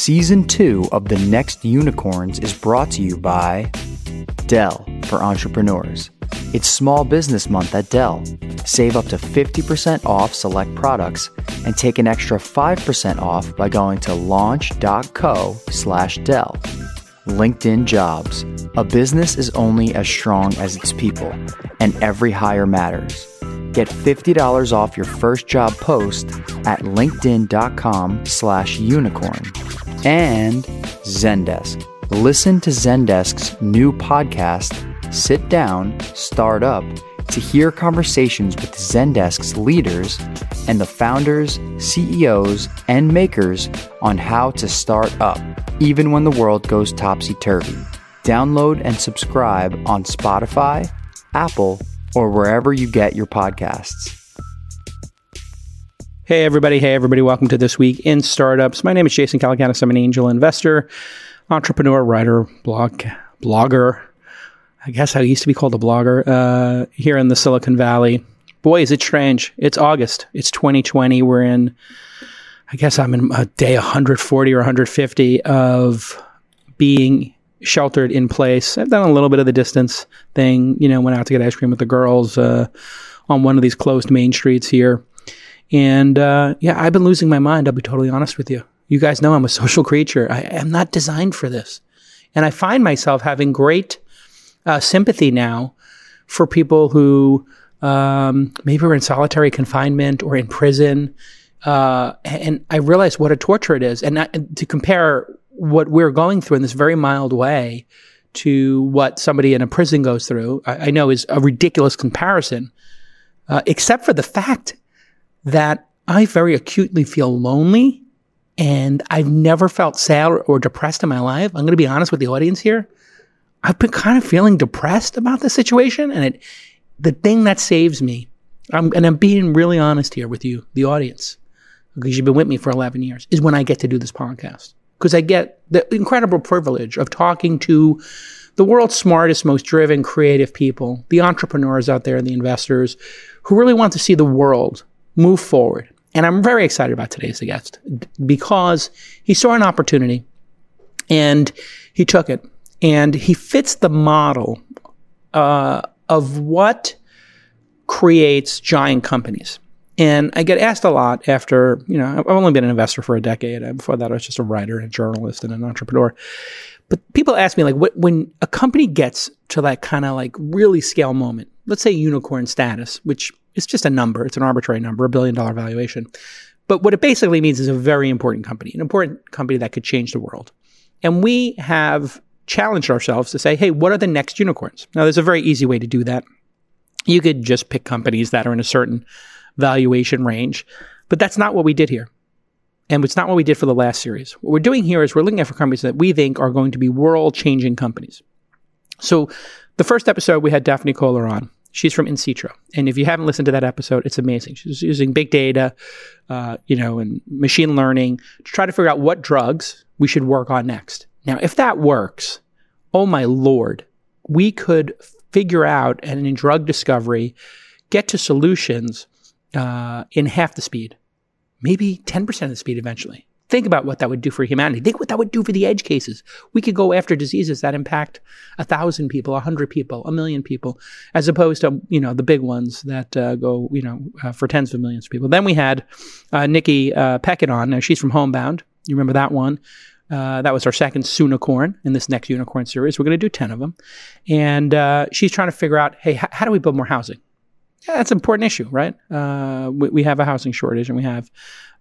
Season 2 of The Next Unicorns is brought to you by Dell for entrepreneurs. It's Small Business Month at Dell. Save up to 50% off select products and take an extra 5% off by going to launch.co slash Dell. LinkedIn Jobs. A business is only as strong as its people, and every hire matters. Get $50 off your first job post at linkedin.com slash unicorn. And Zendesk. Listen to Zendesk's new podcast, Sit Down, Start Up, to hear conversations with Zendesk's leaders and the founders, CEOs, and makers on how to start up, even when the world goes topsy turvy. Download and subscribe on Spotify, Apple, or wherever you get your podcasts. Hey, everybody. Hey, everybody. Welcome to This Week in Startups. My name is Jason Calacanis. I'm an angel investor, entrepreneur, writer, blog, blogger. I guess I used to be called a blogger uh, here in the Silicon Valley. Boy, is it strange. It's August. It's 2020. We're in, I guess I'm in a day 140 or 150 of being sheltered in place. I've done a little bit of the distance thing, you know, went out to get ice cream with the girls uh, on one of these closed main streets here. And uh, yeah, I've been losing my mind. I'll be totally honest with you. You guys know I'm a social creature. I am not designed for this. And I find myself having great uh, sympathy now for people who um, maybe are in solitary confinement or in prison. Uh, and I realize what a torture it is. And, I, to compare what we're going through in this very mild way to what somebody in a prison goes through, I, I know is a ridiculous comparison, uh, except for the fact that I very acutely feel lonely and I've never felt sad or, depressed in my life. I'm going to be honest with the audience here. I've been kind of feeling depressed about the situation and it, the thing that saves me, I'm, and I'm being really honest here with you, the audience, because you've been with me for 11 years, is when I get to do this podcast because I get the incredible privilege of talking to the world's smartest, most driven, creative people, the entrepreneurs out there, the investors who really want to see the world move forward. And I'm very excited about today's guest because he saw an opportunity and he took it and he fits the model uh, of what creates giant companies. And I get asked a lot after, you know, I've only been an investor for a decade. Before that, I was just a writer and a journalist and an entrepreneur. But people ask me, like, what, when a company gets to that kind of like really scale moment, let's say unicorn status, which is just a number, it's an arbitrary number, a billion dollar valuation. But what it basically means is a very important company, an important company that could change the world. And we have challenged ourselves to say, hey, what are the next unicorns? Now, there's a very easy way to do that. You could just pick companies that are in a certain valuation range. But that's not what we did here. And it's not what we did for the last series. What we're doing here is we're looking at for companies that we think are going to be world changing companies. So the first episode, we had Daphne Koller on. She's from Insitro. And if you haven't listened to that episode, it's amazing. She's using big data, uh, you know, and machine learning to try to figure out what drugs we should work on next. Now, if that works, oh my Lord, we could figure out and in drug discovery, get to solutions uh, in half the speed, maybe 10% of the speed eventually. Think about what that would do for humanity. Think what that would do for the edge cases. We could go after diseases that impact a thousand people, a hundred people, a million people, as opposed to you know the big ones that uh, go you know uh, for tens of millions of people. Then we had uh, Nikki uh, Peckett on. Now she's from Homebound. You remember that one? Uh, that was our second unicorn in this next unicorn series. We're going to do 10 of them. And uh, she's trying to figure out hey, h- how do we build more housing? Yeah, that's an important issue, right? Uh, we, we, have a housing shortage, and we have,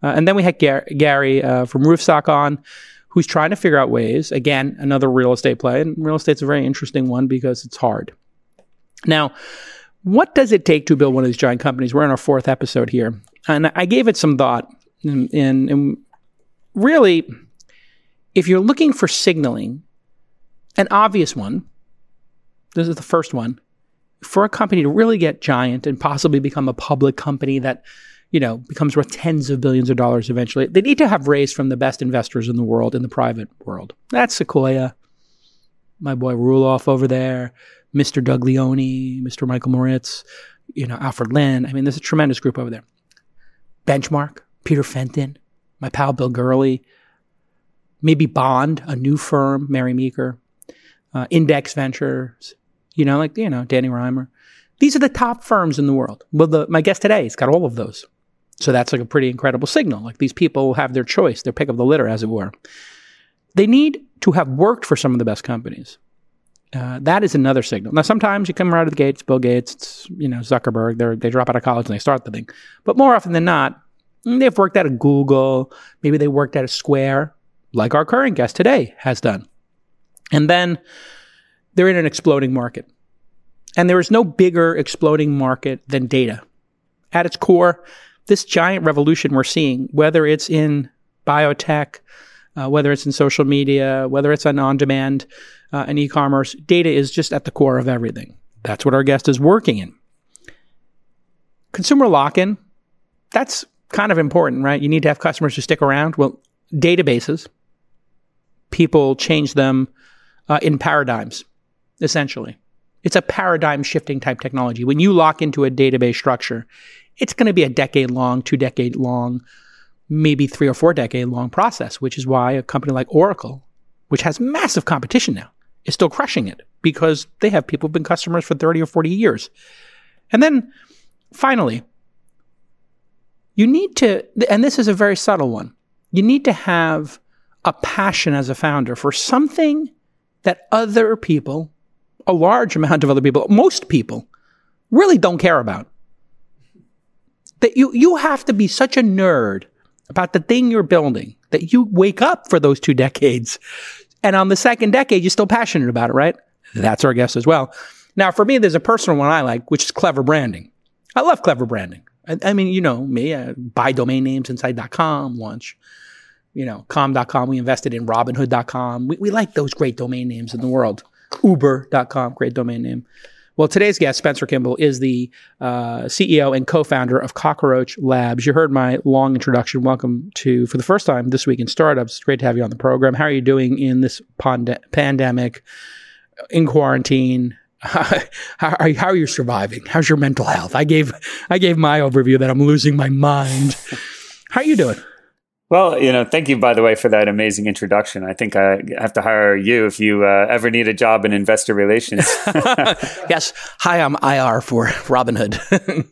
uh, and then we had Gar- Gary uh, from Roofstock on, who's trying to figure out ways. Again, another real estate play, and real estate's a very interesting one because it's hard. Now, what does it take to build one of these giant companies? We're in our fourth episode here, and I gave it some thought, and, and, and really, if you're looking for signaling, an obvious one. This is the first one for a company to really get giant and possibly become a public company that you know becomes worth tens of billions of dollars eventually they need to have raised from the best investors in the world in the private world. That's sequoia. My boy Roelof over there mr doug leone mr michael moritz you know alfred lin. I mean there's a tremendous group over there. Benchmark peter fenton my pal bill gurley maybe Bond, a new firm, Mary Meeker, uh, Index Ventures, you know, like, you know, Danny Rimer. These are the top firms in the world. Well, the, my guest today has got all of those. So that's like a pretty incredible signal. Like these people have their choice, their pick of the litter, as it were. They need to have worked for some of the best companies. Uh, that is another signal. Now, sometimes you come right out of the gates, Bill Gates, it's, you know, Zuckerberg, they they drop out of college and they start the thing. But more often than not, mm, they've worked at a Google, maybe they worked at a Square, like our current guest today has done. And then they're in an exploding market. And there is no bigger exploding market than data. At its core, this giant revolution we're seeing, whether it's in biotech, uh, whether it's in social media, whether it's on on demand uh, and e commerce, data is just at the core of everything. That's what our guest is working in. Consumer lock in, that's kind of important, right? You need to have customers who stick around. Well, databases, people change them uh, in paradigms, essentially. It's a paradigm shifting type technology. When you lock into a database structure, it's going to be a decade long, two decade long, maybe three or four decade long process, which is why a company like Oracle, which has massive competition now, is still crushing it because they have people who've been customers for 30 or 40 years. And then finally, you need to, and this is a very subtle one, you need to have a passion as a founder for something that other people, a large amount of other people, most people, really don't care about. That you, you have to be such a nerd about the thing you're building that you wake up for those two decades. And on the second decade, you're still passionate about it, right? That's our guess as well. Now, for me, there's a personal one I like, which is clever branding. I love clever branding. I, I mean, you know me, I buy domain names inside.com, launch, you know, com.com. We invested in robinhood.com. We, we like those great domain names in the world. Uber.com, great domain name. Well, today's guest, Spencer Kimball, is the uh, CEO and co-founder of Cockroach Labs. You heard my long introduction. Welcome to, for the first time this week in startups. It's great to have you on the program. How are you doing in this pand- pandemic, in quarantine? how, are, how are you surviving? How's your mental health? I gave I gave my overview that I'm losing my mind. How are you doing? Well, you know, thank you, by the way, for that amazing introduction. I think I have to hire you if you uh, ever need a job in investor relations. yes. Hi, I'm IR for Robinhood.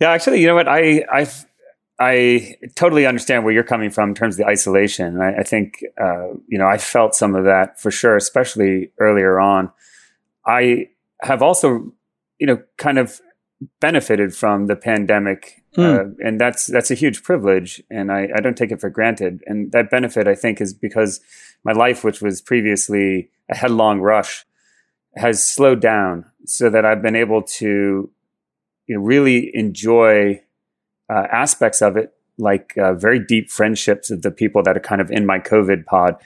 yeah, actually, you know what? I, I, I totally understand where you're coming from in terms of the isolation. I, I think, uh, you know, I felt some of that for sure, especially earlier on. I have also, you know, kind of benefited from the pandemic Mm. Uh, and that's that's a huge privilege, and I, I don't take it for granted. And that benefit, I think, is because my life, which was previously a headlong rush, has slowed down, so that I've been able to you know, really enjoy uh, aspects of it, like uh, very deep friendships of the people that are kind of in my COVID pod.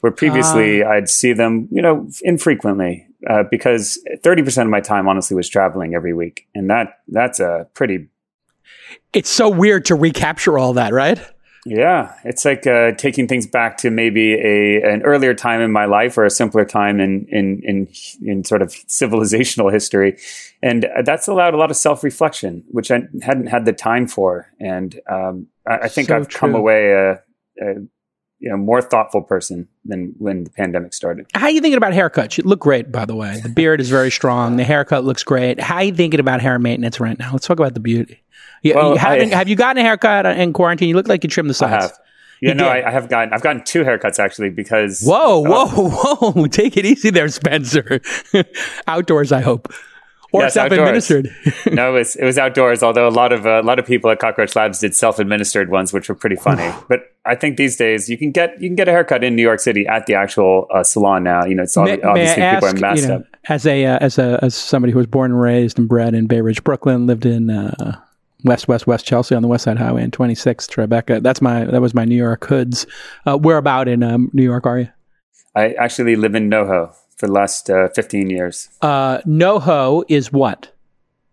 Where previously uh. I'd see them, you know, infrequently, uh, because 30% of my time honestly was traveling every week. And that, that's a pretty it's so weird to recapture all that, right? Yeah, it's like uh, taking things back to maybe a an earlier time in my life or a simpler time in in in, in sort of civilizational history, and that's allowed a lot of self reflection, which I hadn't had the time for. And um, I, I, think so I've true. come away a, a, you know more thoughtful person than when the pandemic started. How are you thinking about haircuts? You look great, by the way. The beard is very strong. The haircut looks great. How are you thinking about hair maintenance right now? Let's talk about the beauty. You, well, you I, have you gotten a haircut in quarantine? You look like you trimmed the sides. I have. Yeah, you no, I, I, have gotten I've gotten two haircuts actually because Whoa, whoa, whoa. Take it easy there, Spencer. outdoors, I hope. Or yes, self-administered. no, it was, it was outdoors. Although a lot of uh, a lot of people at Cockroach Labs did self-administered ones, which were pretty funny. but I think these days you can get you can get a haircut in New York City at the actual uh, salon now. You know, it's may, obviously may people ask, are masked you know, up. As a uh, as a as somebody who was born and raised and bred in Bay Ridge, Brooklyn, lived in uh, West West West Chelsea on the West Side Highway and 26th Tribeca. That's my that was my New York hoods. Uh, where about in um, New York are you? I actually live in NoHo for the last uh, 15 years. Uh, NoHo is what?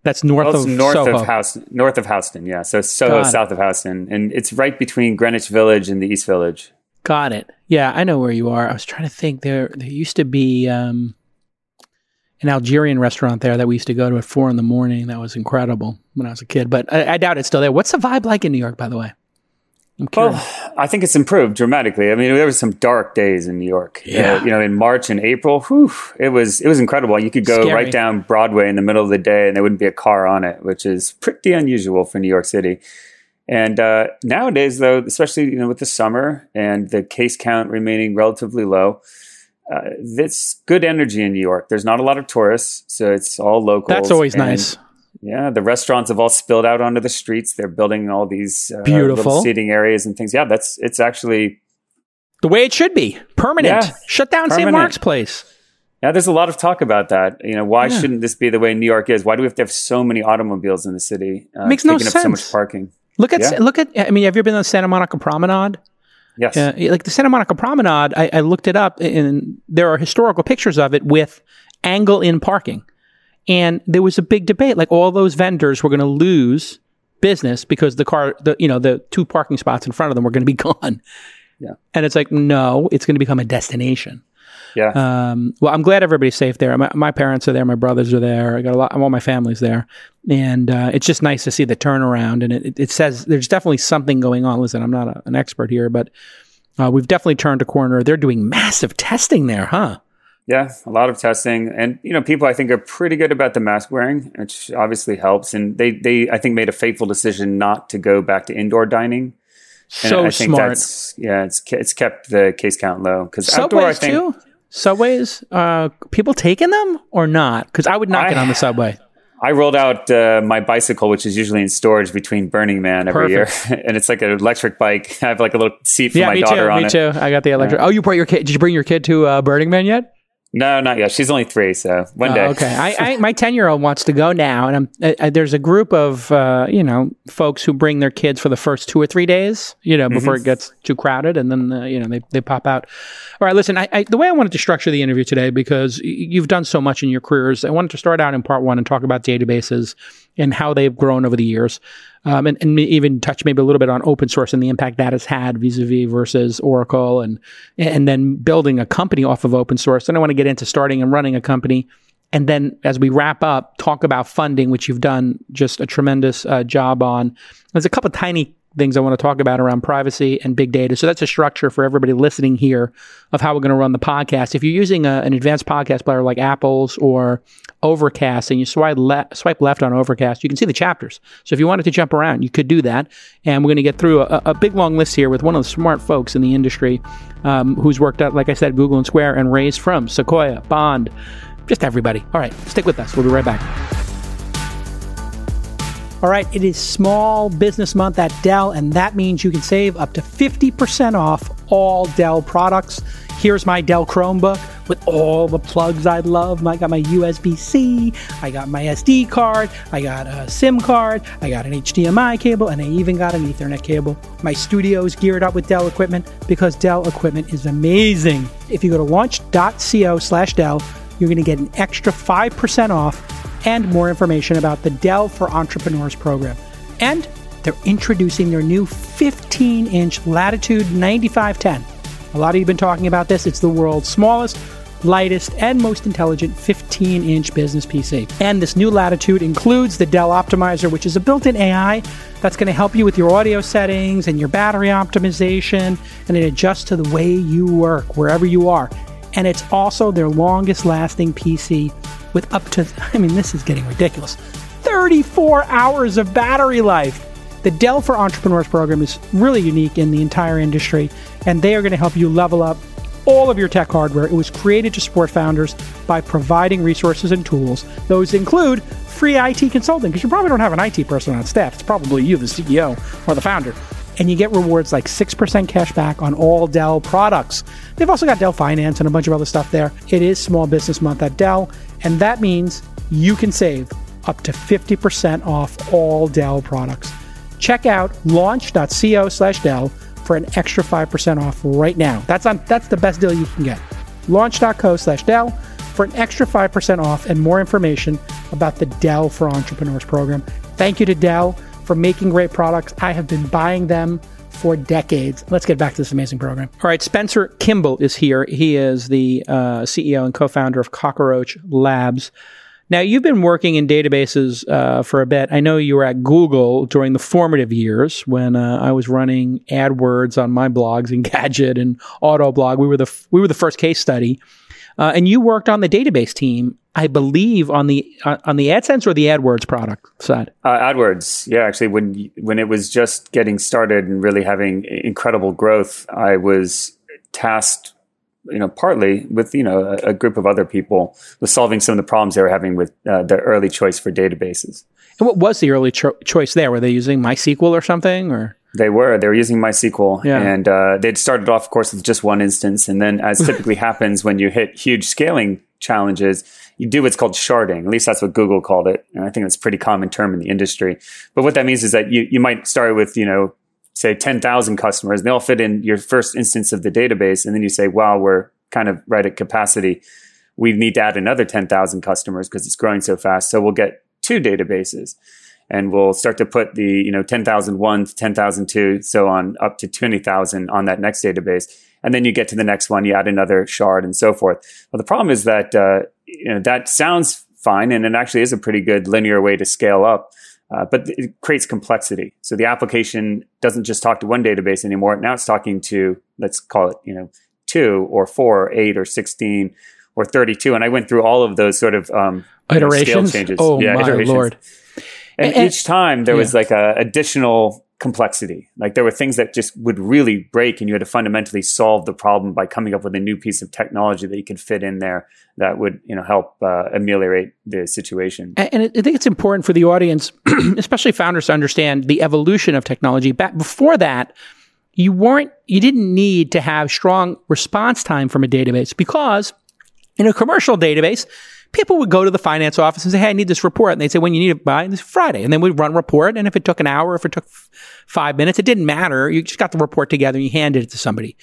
That's north well, of north Soho. of Houston. North of Houston, yeah. So Soho, south of Houston, and it's right between Greenwich Village and the East Village. Got it. Yeah, I know where you are. I was trying to think. There, there used to be. Um, an Algerian restaurant there that we used to go to at four in the morning. That was incredible when I was a kid, but I, I doubt it's still there. What's the vibe like in New York, by the way? Well, I think it's improved dramatically. I mean, there was some dark days in New York. Yeah. Uh, you know, in March and April, whew, it was it was incredible. You could go Scary. right down Broadway in the middle of the day, and there wouldn't be a car on it, which is pretty unusual for New York City. And uh, nowadays, though, especially you know with the summer and the case count remaining relatively low, uh, it's good energy in New York. There's not a lot of tourists, so it's all local. That's always nice. Yeah, the restaurants have all spilled out onto the streets. They're building all these uh, Beautiful. seating areas and things. Yeah, that's it's actually The way it should be. Permanent. Yeah. Shut down St. Mark's Place. yeah. There's a lot of talk about that. You know, why Yeah. shouldn't this be the way New York is? Why do we have to have so many automobiles in the city? Uh, Makes no up so much sense. parking. Look at Yeah. look at. I mean, have you ever been on the Santa Monica Promenade? Yes. Uh, like the Santa Monica Promenade, I, I looked it up, and there are historical pictures of it with angle in parking. And there was a big debate, like all those vendors were going to lose business because the car, the you know, the two parking spots in front of them were going to be gone. Yeah. And it's like, no, it's going to become a destination. yeah. Um, well, I'm glad everybody's safe there. My, my parents are there. My brothers are there. I got a lot. All my family's there, and uh, it's just nice to see the turnaround. And it, it says there's definitely something going on. Listen, I'm not a, an expert here, but uh, we've definitely turned a corner. They're doing massive testing there, huh? Yeah, a lot of testing, and you know, people I think are pretty good about the mask wearing, which obviously helps. And they, they, I think, made a fateful decision not to go back to indoor dining. And So I think smart. That's, yeah, it's it's kept the case count low because outdoor, I think, too. Subways, uh, people taking them or not? Because I would not get I- on the subway. I rolled out uh, my bicycle, which is usually in storage between Burning Man every year, and it's like an electric bike. I have like a little seat for Yeah, my daughter too. on Me it. Me too. I got the electric. Oh, you brought your kid? Did you bring your kid to uh, Burning Man yet? No, not yet. She's only three, so one Oh, day. okay. I, I my ten year old wants to go now, and I'm I, there's a group of uh, you know folks who bring their kids for the first two or three days, you know, before it gets too crowded, and then uh, you know they they pop out. All right, listen. I, I, the way I wanted to structure the interview today because you've done so much in your careers, I wanted to start out in part one and talk about databases and how they've grown over the years. Um, and, and even touch maybe a little bit on open source and the impact that has had vis-a-vis versus Oracle and and then building a company off of open source. Then I want to get into starting and running a company. And then as we wrap up, talk about funding, which you've done just a tremendous uh, job on. There's a couple tiny things I want to talk about around privacy and big data. So that's a structure for everybody listening here of how we're going to run the podcast. If you're using a, an advanced podcast player like Apple's or Overcast and you swipe, le- swipe left on Overcast, you can see the chapters. So if you wanted to jump around, you could do that. And we're going to get through a, a big long list here with one of the smart folks in the industry um, who's worked at, like I said, Google and Square and raised from Sequoia, Bond, just everybody. All right, stick with us. We'll be right back. All right, it is Small Business Month at Dell, and that means you can save up to 50% off all Dell products. Here's my Dell Chromebook with all the plugs I love. I got my USB C, I got my SD card, I got a SIM card, I got an HDMI cable, and I even got an Ethernet cable. My studio is geared up with Dell equipment because Dell equipment is amazing. If you go to launch.co slash Dell, you're going to get an extra 5% off and more information about the Dell for Entrepreneurs program. And they're introducing their new 15 inch Latitude 9510. A lot of you have been talking about this. It's the world's smallest, lightest, and most intelligent 15 inch business PC. And this new Latitude includes the Dell Optimizer, which is a built in AI that's going to help you with your audio settings and your battery optimization, and it adjusts to the way you work wherever you are. And it's also their longest lasting PC with up to, I mean, this is getting ridiculous 34 hours of battery life. The Dell for Entrepreneurs program is really unique in the entire industry, and they are going to help you level up all of your tech hardware. It was created to support founders by providing resources and tools. Those include free IT consulting, because you probably don't have an IT person on staff. It's probably you, the CEO or the founder. And you get rewards like 6% cash back on all Dell products. They've also got Dell Finance and a bunch of other stuff there. It is Small Business Month at Dell, and that means you can save up to 50% off all Dell products. Check out launch.co slash Dell for an extra 5% off right now. That's on that's the best deal you can get. Launch.co slash Dell for an extra 5% off and more information about the Dell for Entrepreneurs program. Thank you to Dell for making great products. I have been buying them for decades. Let's get back to this amazing program. All right, Spencer Kimball is here. He is the uh, CEO and co founder of Cockroach Labs. Now, you've been working in databases uh, for a bit. I know you were at Google during the formative years when uh, I was running AdWords on my blogs, and Gadget and Autoblog. We were the f- we were the first case study, uh, and you worked on the database team, I believe, on the uh, on the AdSense or the AdWords product side. Uh, AdWords, yeah. Actually, when when it was just getting started and really having incredible growth, I was tasked you know, partly with you know a, a, group of other people with solving some of the problems they were having with uh, the early choice for databases. And what was the early cho- choice there? Were they using MySQL or something, or they were they were using MySQL, yeah. and uh, they'd started off, of course, with just one instance, and then, as typically happens when you hit huge scaling challenges, you do what's called sharding. At least that's what Google called it, and I think that's a pretty common term in the industry. But what that means is that you you might start with you know say 10,000 customers, and they all fit in your first instance of the database. And then you say, wow, we're kind of right at capacity. We need to add another 10,000 customers because it's growing so fast. So we'll get two databases and we'll start to put the, you know, 10,001 to 10,002, so on up to 20,000 on that next database. And then you get to the next one, you add another shard and so forth. Well, the problem is that, uh, you know, that sounds fine and it actually is a pretty good linear way to scale up. Uh, but it creates complexity. So the application doesn't just talk to one database anymore. Now it's talking to, let's call it, you know, two or four or eight or 16 or 32. And I went through all of those sort of um, iterations. changes. Oh, yeah, my iterations. Lord. And, and, each time there was like a additional complexity. Like there were things that just would really break and you had to fundamentally solve the problem by coming up with a new piece of technology that you could fit in there that would, you know, help uh, ameliorate the situation. And, I think it's important for the audience, especially founders to understand the evolution of technology. Back before that, you weren't, you didn't need to have strong response time from a database because in a commercial database, people would go to the finance office and say, Hey, I need this report. And they'd say, when you need it by this Friday. And then we'd run a report. And if it took an hour, if it took f- five minutes, it didn't matter. You just got the report together and you handed it to somebody.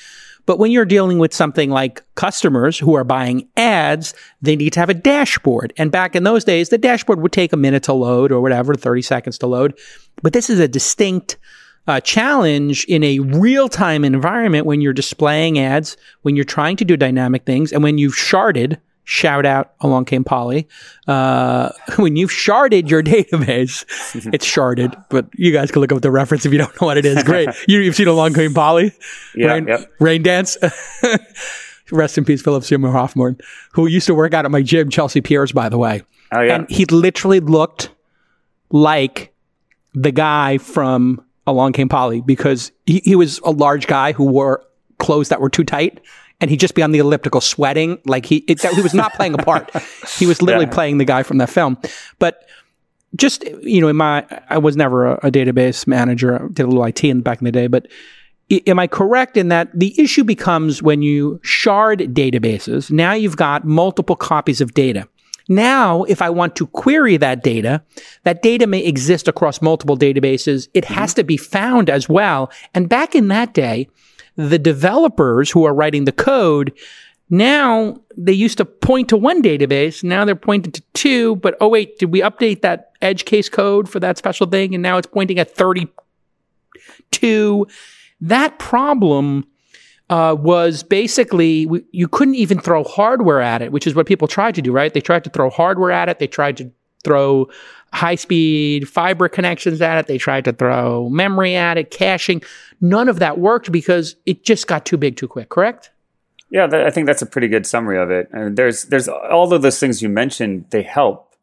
But when you're dealing with something like customers who are buying ads, they need to have a dashboard. And back in those days, the dashboard would take a minute to load or whatever, 30 seconds to load. But this is a distinct uh, challenge in a real time environment when you're displaying ads, when you're trying to do dynamic things, and when you've sharded, shout out along came Polly, uh, when you've sharded your database, it's sharded, but you guys can look up the reference if you don't know what it is. Great. you, have seen along came Polly? Yeah. Rain, yep. rain dance. Rest in peace, Philip Seymour Hoffman, who used to work out at my gym, Chelsea Piers by the way. Oh, yeah. And he literally looked like the guy from along came Polly because he, he was a large guy who wore clothes that were too tight and he'd just be on the elliptical sweating like he it, he was not playing a part he was literally yeah. playing the guy from that film but just you know in my i was never a, a database manager I did a little it in back in the day but am i correct in that the issue becomes when you shard databases now you've got multiple copies of data now, if I want to query that data, that data may exist across multiple databases. It mm-hmm. has to be found as well. And back in that day, the developers who are writing the code, now they used to point to one database. Now they're pointing to two, but oh wait, did we update that edge case code for that special thing? And now it's pointing at 32. That problem uh, was basically we, you couldn't even throw hardware at it, which is what people tried to do, right? They tried to throw hardware at it. They tried to throw high speed fiber connections at it. They tried to throw memory at it, caching. None of that worked because it just got too big too quick, correct? Yeah, I think that's a pretty good summary of it. And there's there's all of those things you mentioned. They help,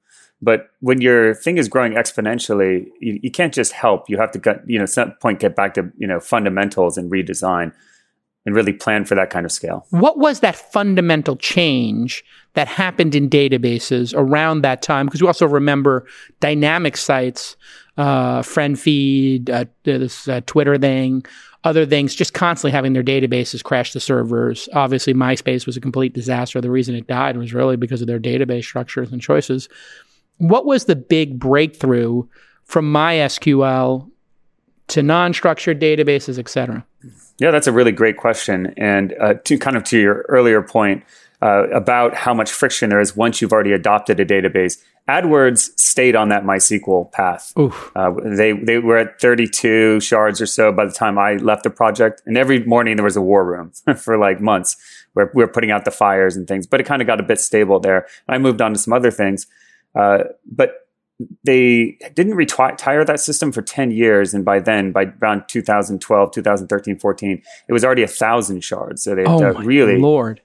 but when your thing is growing exponentially, you, you can't just help. You have to get you know some point get back to you know fundamentals and redesign and really plan for that kind of scale. What was that fundamental change that happened in databases around that time? Because we also remember dynamic sites, uh, FriendFeed, uh, this uh, Twitter thing, other things, just constantly having their databases crash the servers. Obviously, MySpace was a complete disaster. The reason it died was really because of their database structures and choices. What was the big breakthrough from MySQL to non-structured databases, et cetera? Yeah, that's a really great question. And uh, to kind of to your earlier point uh, about how much friction there is once you've already adopted a database, AdWords stayed on that MySQL path. Uh, they they were at 32 shards or so by the time I left the project, and every morning there was a war room for like months where we were putting out the fires and things. But it kind of got a bit stable there. I moved on to some other things. Uh, but they didn't retire that system for 10 years. And by then, by around 2012, 2013, 14, it was already a thousand shards. So they oh really, Lord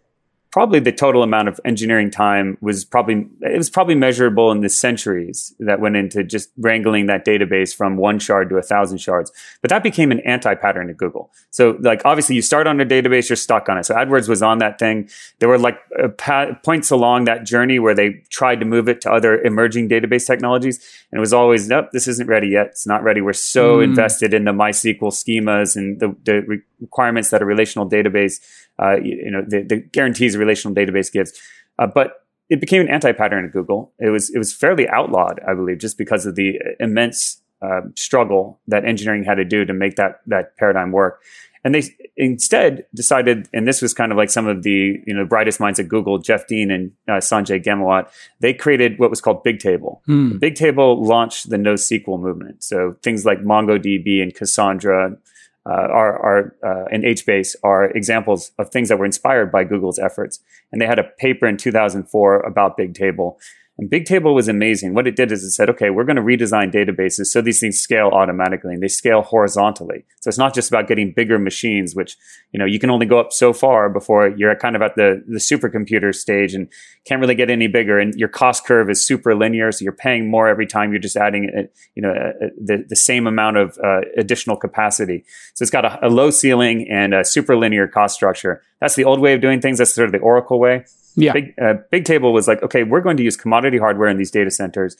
probably the total amount of engineering time was probably it was probably measurable in the centuries that went into just wrangling that database from one shard to a thousand shards. But that became an anti-pattern at google. So like obviously you start on a database you're stuck on it. So adwords was on that thing. There were like uh, pa- points along that journey where they tried to move it to other emerging database technologies and it was always nope this isn't ready yet. It's not ready. We're so mm. invested in the mysql schemas and the, the requirements that a relational database uh, you, you, know, the, the, guarantees a relational database gives. Uh, but it became an anti-pattern at Google. It was it was fairly outlawed, I believe, just because of the immense uh, struggle that engineering had to do to make that that paradigm work. And they instead decided, and this was kind of like some of the you know brightest minds at Google, Jeff Dean and uh, Sanjay Ghemawat. They created what was called Bigtable. Hmm. Bigtable launched the NoSQL movement. So things like MongoDB and Cassandra, uh, are, are uh, and HBase are examples of things that were inspired by Google's efforts. And they had a paper in 2004 about Bigtable and Bigtable was amazing. What it did is it said, okay, we're going to redesign databases so these things scale automatically and they scale horizontally. So it's not just about getting bigger machines, which, you know, you can only go up so far before you're kind of at the, the supercomputer stage and can't really get any bigger. And your cost curve is super linear. So you're paying more every time you're just adding, uh, you know, uh, uh, the, the same amount of uh, additional capacity. So it's got a, a low ceiling and a super linear cost structure. That's the old way of doing things. That's sort of the Oracle way. Yeah. Big, uh, Bigtable was like, okay, we're going to use commodity hardware in these data centers.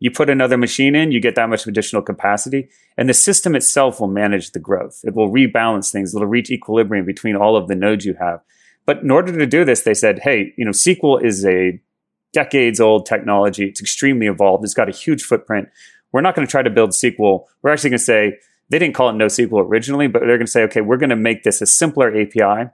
You put another machine in, you get that much additional capacity, and the system itself will manage the growth. It will rebalance things. It'll reach equilibrium between all of the nodes you have. But in order to do this, they said, hey, you know, SQL is a decades old technology. It's extremely evolved. It's got a huge footprint. We're not going to try to build SQL. We're actually going to say, they didn't call it NoSQL originally, but they're going to say, okay, we're going to make this a simpler API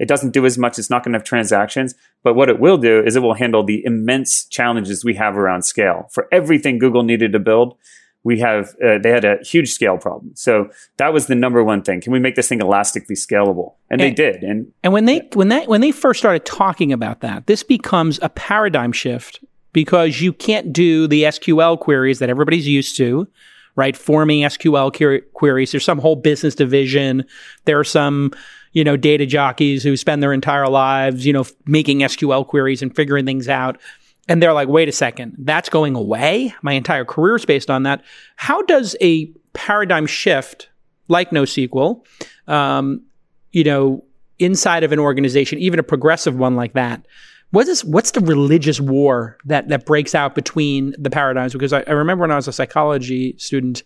it doesn't do as much. It's not going to have transactions. But what it will do is it will handle the immense challenges we have around scale. For everything Google needed to build, we have, uh, they had a huge scale problem. So that was the number one thing. Can we make this thing elastically scalable? And, and they did. And, and when they, when that, when they first started talking about that, this becomes a paradigm shift because you can't do the SQL queries that everybody's used to right? Forming SQL queries. There's some whole business division. There are some, you know, data jockeys who spend their entire lives, you know, making SQL queries and figuring things out. And they're like, wait a second, that's going away. My entire career is based on that. How does a paradigm shift like NoSQL, um, you know, inside of an organization, even a progressive one like that, what is what's the religious war that that breaks out between the paradigms? Because I, I remember when I was a psychology student,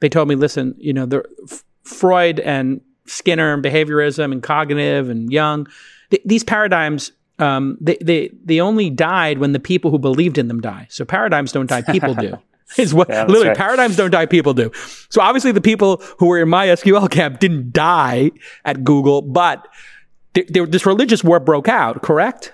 they told me, listen, you know, the, F- Freud and Skinner and behaviorism and cognitive and Jung, th- these paradigms, um, they, they, they only died when the people who believed in them die. So paradigms don't die, people do. Is what yeah, literally right. paradigms don't die, people do. So obviously the people who were in MySQL camp didn't die at Google, but th- th- this religious war broke out, correct?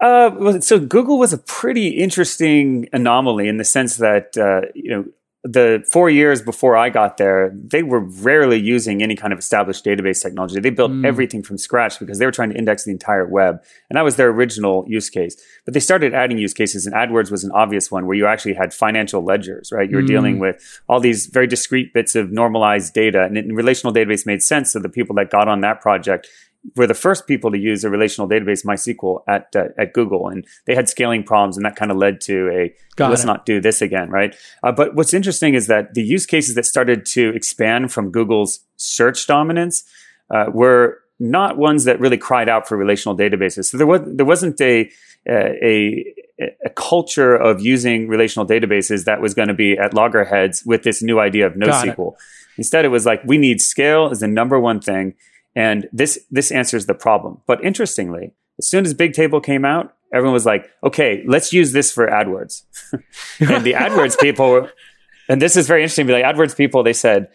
Uh, so Google was a pretty interesting anomaly in the sense that uh, you know the four years before I got there, they were rarely using any kind of established database technology. They built mm. everything from scratch because they were trying to index the entire web. And that was their original use case. But they started adding use cases, and AdWords was an obvious one where you actually had financial ledgers, right? You were mm. dealing with all these very discrete bits of normalized data. And relational database made sense. So the people that got on that project were the first people to use a relational database MySQL at uh, at Google, and they had scaling problems, and that kind of led to a Got let's it. not do this again, right? Uh, but what's interesting is that the use cases that started to expand from Google's search dominance uh, were not ones that really cried out for relational databases. So there was there wasn't a a, a culture of using relational databases that was going to be at loggerheads with this new idea of NoSQL. Instead, it was like we need scale is the number one thing and this, this answers the problem. But interestingly, as soon as Bigtable came out, everyone was like, okay, let's use this for AdWords. and the AdWords people, and this is very interesting, like AdWords people, they said,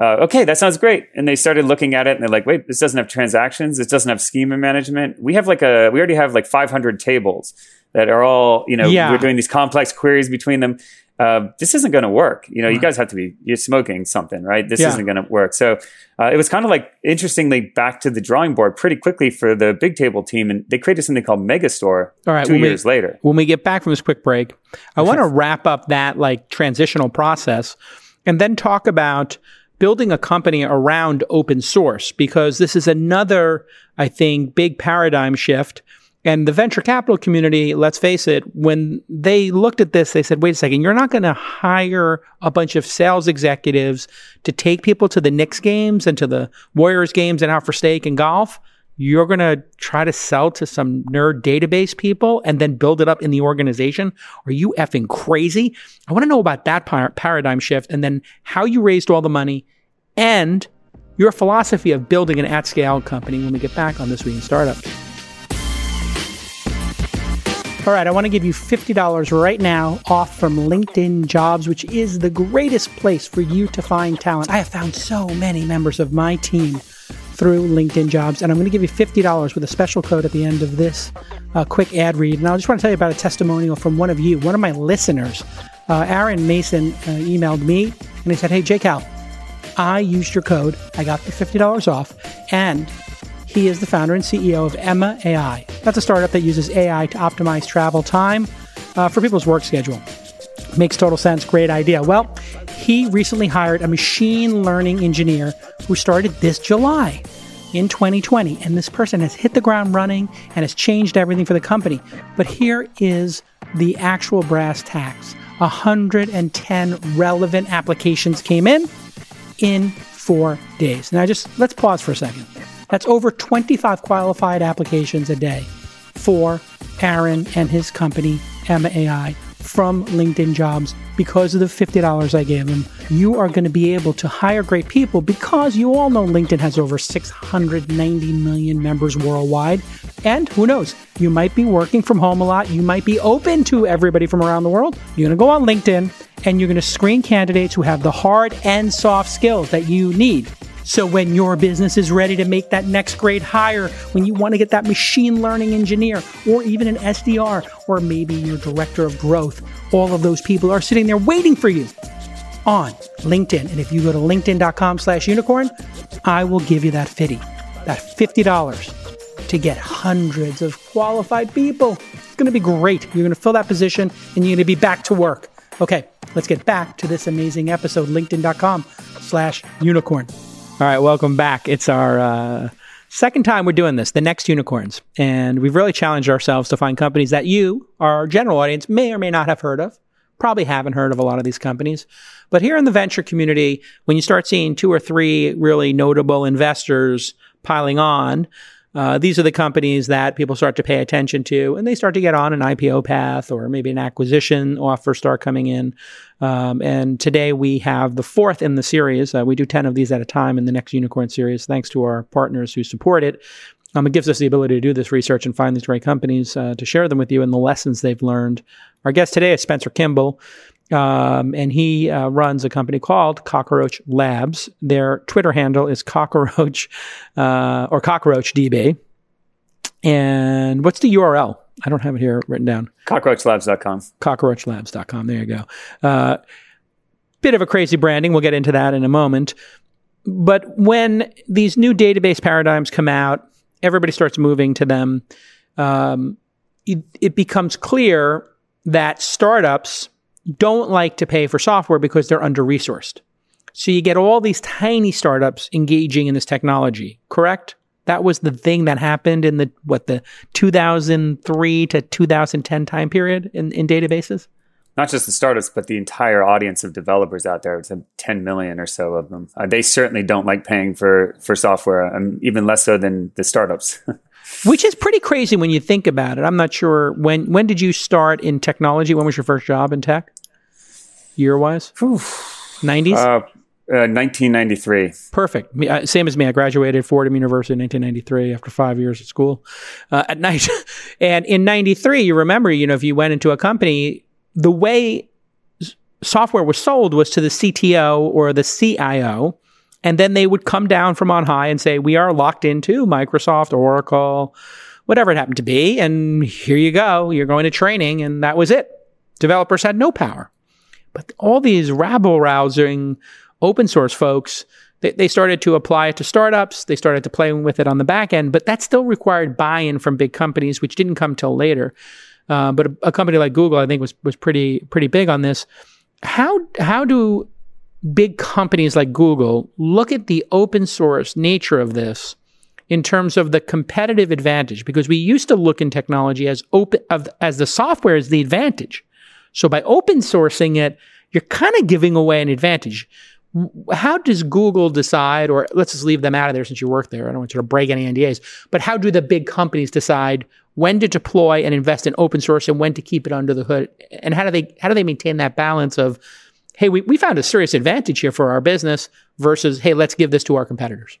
uh, okay, that sounds great. And they started looking at it and they're like, wait, this doesn't have transactions. This doesn't have schema management. We have like a, we already have like 500 tables that are all, you know, yeah. we're doing these complex queries between them. Uh, this isn't going to work. You know, you guys have to be, you're smoking something, right? This Yeah. isn't going to work. So uh, it was kind of like, interestingly, back to the drawing board pretty quickly for the Bigtable team. And they created something called Megastore All right, two when we- years later. when we get back from this quick break, I want to wrap up that like transitional process and then talk about building a company around open source because this is another, I think, big paradigm shift. And the venture capital community, let's face it, when they looked at this, they said, wait a second, you're not going to hire a bunch of sales executives to take people to the Knicks games and to the Warriors games and out for steak and golf you're going to try to sell to some nerd database people and then build it up in the organization? Are you effing crazy? I want to know about that par- paradigm shift and then how you raised all the money and your philosophy of building an at scale company when we get back on This Week in Startups. All right, I want to give you $50 right now off from LinkedIn Jobs, which is the greatest place for you to find talent. I have found so many members of my team through LinkedIn Jobs, and I'm going to give you $50 with a special code at the end of this uh, quick ad read. And I just want to tell you about a testimonial from one of you, one of my listeners. Uh, Aaron Mason uh, emailed me and he said, Hey, JCal, I used your code. I got the $50 off, and he is the founder and CEO of Emma AI. That's a startup that uses AI to optimize travel time uh, for people's work schedule. Makes total sense. Great idea. Well, he recently hired a machine learning engineer who started this July in 2020. And this person has hit the ground running and has changed everything for the company. But here is the actual brass tacks 110 relevant applications came in in four days. Now, just let's pause for a second. That's over 25 qualified applications a day for Aaron and his company, Emma AI, from LinkedIn Jobs because of the $50 I gave him. You are going to be able to hire great people because you all know LinkedIn has over 690 million members worldwide. And who knows, you might be working from home a lot. You might be open to everybody from around the world. You're going to go on LinkedIn and you're going to screen candidates who have the hard and soft skills that you need. So when your business is ready to make that next grade hire, when you want to get that machine learning engineer or even an SDR or maybe your director of growth, all of those people are sitting there waiting for you on LinkedIn. And if you go to linkedin.com slash unicorn, I will give you that 50, that $50 to get hundreds of qualified people. It's going to be great. You're going to fill that position and you're going to be back to work. Okay, let's get back to this amazing episode, linkedin.com slash unicorn. All right, welcome back. It's our uh, second time we're doing this, the next unicorns. And we've really challenged ourselves to find companies that you, our general audience, may or may not have heard of. Probably haven't heard of a lot of these companies. But here in the venture community, when you start seeing two or three really notable investors piling on, uh, these are the companies that people start to pay attention to, and they start to get on an IPO path or maybe an acquisition offer start coming in. Um, and today we have the fourth in the series. Uh, we do 10 of these at a time in the next unicorn series, thanks to our partners who support it. Um, it gives us the ability to do this research and find these great companies uh, to share them with you and the lessons they've learned. Our guest today is Spencer Kimball. Um, and he uh, runs a company called Cockroach Labs. Their Twitter handle is cockroach uh, or cockroach DB. And what's the URL? I don't have it here written down. Cockroachlabs.com. Cockroachlabs.com. There you go. Uh, bit of a crazy branding. We'll get into that in a moment. But when these new database paradigms come out, everybody starts moving to them. Um, it, it becomes clear that startups don't like to pay for software because they're under resourced. So you get all these tiny startups engaging in this technology, correct? That was the thing that happened in the what the 2003 to 2010 time period in, in databases. Not just the startups, but the entire audience of developers out there. It's a 10 million or so of them. Uh, they certainly don't like paying for for software, um, even less so than the startups. Which is pretty crazy when you think about it. I'm not sure when when did you start in technology? When was your first job in tech? Year wise? 90s? uh, uh, 1993. Perfect. Me, uh, same as me. I graduated Fordham University in 1993 after five years at school uh, at night. and in 93, you remember, you know, if you went into a company, the way s- software was sold was to the CTO or the CIO. And then they would come down from on high and say, we are locked into Microsoft, Oracle, whatever it happened to be. And here you go. You're going to training. And that was it. Developers had no power. But all these rabble rousing open source folks, they, they started to apply it to startups. They started to play with it on the back end, but that still required buy-in from big companies, which didn't come till later. Uh, but a, a, company like Google, I think, was was pretty pretty big on this. How how do big companies like Google look at the open source nature of this in terms of the competitive advantage? Because we used to look in technology as open of, as the software is the advantage. So by open sourcing it, you're kind of giving away an advantage how does Google decide, or let's just leave them out of there since you work there. I don't want you to break any NDAs, but how do the big companies decide when to deploy and invest in open source and when to keep it under the hood? And how do they how do they maintain that balance of, hey, we, we found a serious advantage here for our business versus, hey, let's give this to our competitors?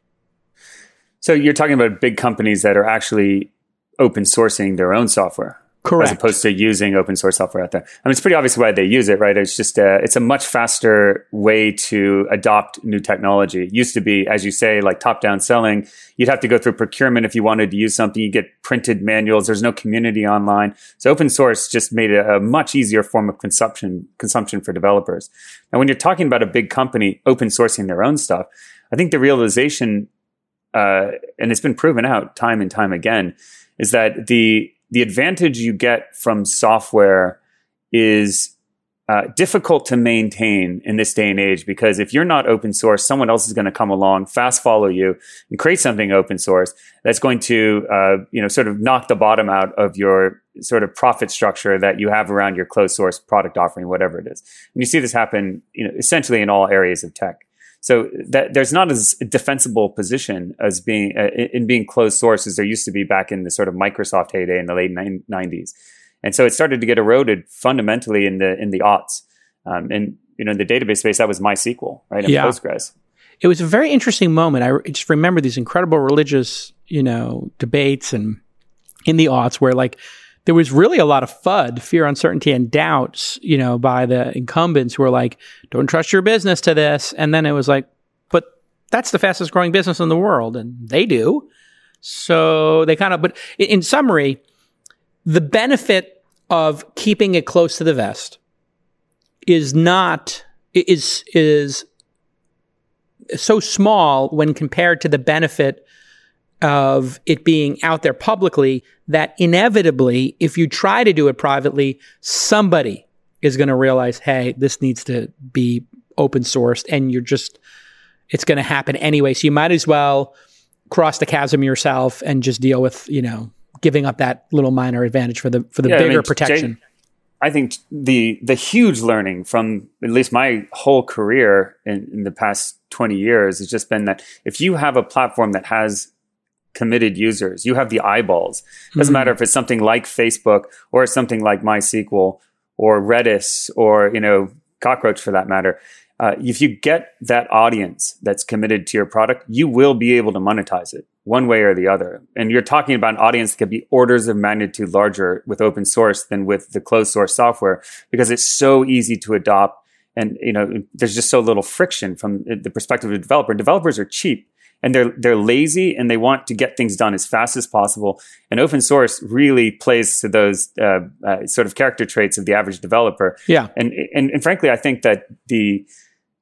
So you're talking about big companies that are actually open sourcing their own software. Correct. As opposed to using open source software out there. I mean, it's pretty obvious why they use it, right? It's just a, it's a much faster way to adopt new technology. It used to be, as you say, like top down selling. You'd have to go through procurement if you wanted to use something. You get printed manuals. There's no community online. So open source just made it a much easier form of consumption, consumption for developers. Now, when you're talking about a big company open sourcing their own stuff, I think the realization, uh, and it's been proven out time and time again, is that the the advantage you get from software is uh, difficult to maintain in this day and age because if you're not open source, someone else is going to come along, fast follow you, and create something open source that's going to, uh, you know, sort of knock the bottom out of your sort of profit structure that you have around your closed source product offering, whatever it is. And you see this happen, you know, essentially in all areas of tech. So that there's not as defensible position as being uh, in being closed source as there used to be back in the sort of Microsoft heyday in the late nineties. And so it started to get eroded fundamentally in the in the aughts. Um, and you know, in the database space, that was MySQL, right? And yeah. Postgres. It was a very interesting moment. I just remember these incredible religious, you know, debates and in the aughts where like there was really a lot of FUD, fear, uncertainty, and doubts, you know, by the incumbents who were like, don't trust your business to this. And then it was like, but that's the fastest growing business in the world. And they do. So they kind of, but in summary, the benefit of keeping it close to the vest is not, is, is so small when compared to the benefit of it being out there publicly that inevitably, if you try to do it privately, somebody is going to realize, hey, this needs to be open sourced and you're just, it's going to happen anyway. So you might as well cross the chasm yourself and just deal with, you know, giving up that little minor advantage for the, for the yeah, bigger I mean, protection. Jay, I think the, the huge learning from at least my whole career in, in the past 20 years has just been that if you have a platform that has committed users. You have the eyeballs. Doesn't mm-hmm. matter if it's something like Facebook or something like MySQL or Redis or you know Cockroach for that matter. Uh, if you get that audience that's committed to your product, you will be able to monetize it one way or the other. And you're talking about an audience that could be orders of magnitude larger with open source than with the closed source software because it's so easy to adopt. And you know, there's just so little friction from the perspective of the developer. Developers are cheap and they're they're lazy and they want to get things done as fast as possible. And open source really plays to those uh, uh, sort of character traits of the average developer. Yeah, and, and and frankly, I think that the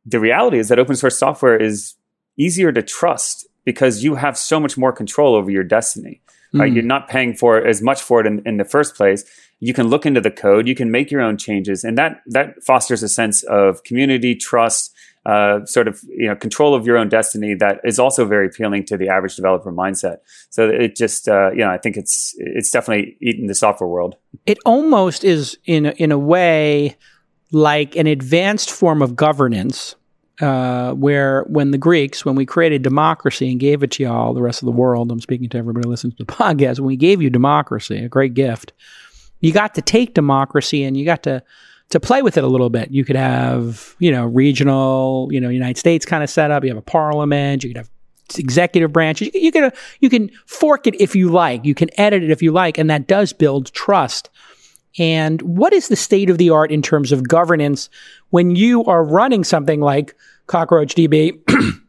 the reality is that open source software is easier to trust because you have so much more control over your destiny. Right? Mm. You're not paying for as much for it in, in the first place. You can look into the code, you can make your own changes, and that that fosters a sense of community, trust, uh, sort of you know control of your own destiny that is also very appealing to the average developer mindset. So it just uh, you know I think it's it's definitely eaten the software world. It almost is in a, in a way like an advanced form of governance. Uh, where when the Greeks, when we created democracy and gave it to y'all, the rest of the world, I'm speaking to everybody listening to the podcast, when we gave you democracy, a great gift, you got to take democracy and you got to to play with it a little bit. You could have, you know, regional, you know, United States kind of setup. You have a parliament. You could have executive branches. You, can you can fork it if you like. You can edit it if you like, and that does build trust. And what is the state of the art in terms of governance when you are running something like CockroachDB?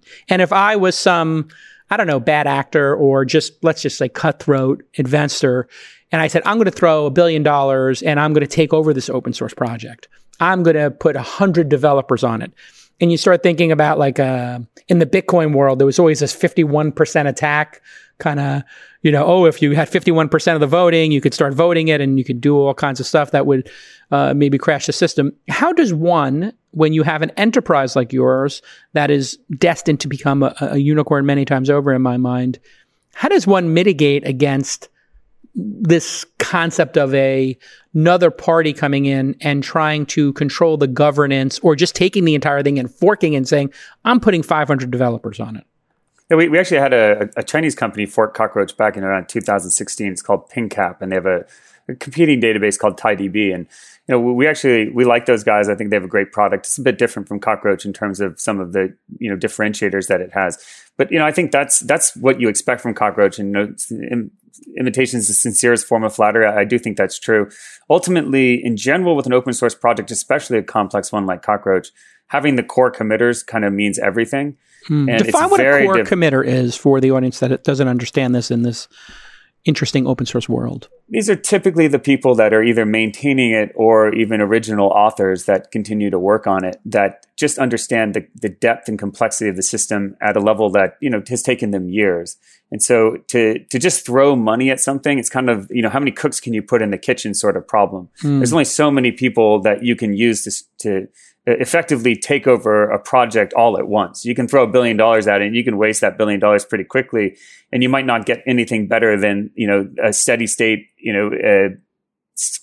and if I was some, I don't know, bad actor or just let's just say cutthroat investor and I said, I'm going to throw a billion dollars and I'm going to take over this open source project. I'm going to put a 100 developers on it. And you start thinking about like uh, in the Bitcoin world, there was always this 51% attack kind of, you know, oh, if you had 51% of the voting, you could start voting it and you could do all kinds of stuff that would uh, maybe crash the system. How does one, when you have an enterprise like yours that is destined to become a, a unicorn many times over in my mind, how does one mitigate against this concept of a another party coming in and trying to control the governance or just taking the entire thing and forking and saying i'm putting 500 developers on it yeah, we, we actually had a, a Chinese company fork Cockroach back in around 2016. It's called PingCap, and they have a, a competing database called TiDB. And you know, we actually we like those guys. I think they have a great product. It's a bit different from Cockroach in terms of some of the you know differentiators that it has. But you know, I think that's that's what you expect from Cockroach. And know, imitation is the sincerest form of flattery. I do think that's true. Ultimately, in general, with an open source project, especially a complex one like Cockroach, having the core committers kind of means everything. Hmm. And Define what a core diff- committer is for the audience that doesn't understand this in this interesting open source world? These are typically the people that are either maintaining it or even original authors that continue to work on it that just understand the, the depth and complexity of the system at a level that, you know, has taken them years. And so to to just throw money at something, it's kind of, you know, how many cooks can you put in the kitchen sort of problem. Mm. There's only so many people that you can use to to effectively take over a project all at once. You can throw a billion dollars at it and you can waste that billion dollars pretty quickly and you might not get anything better than, you know, a steady state, you know, uh,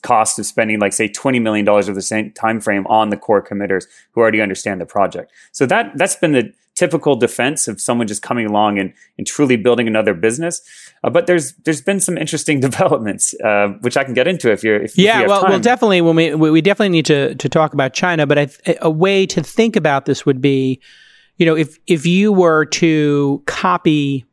cost of spending like say 20 million dollars over the same time frame on the core committers who already understand the project. So that that's been the typical defense of someone just coming along and, and truly building another business. Uh, but there's there's been some interesting developments, uh, which I can get into if you're if yeah. You well, time. well, definitely when we we definitely need to to talk about China. But I, a way to think about this would be, you know, if if you were to copy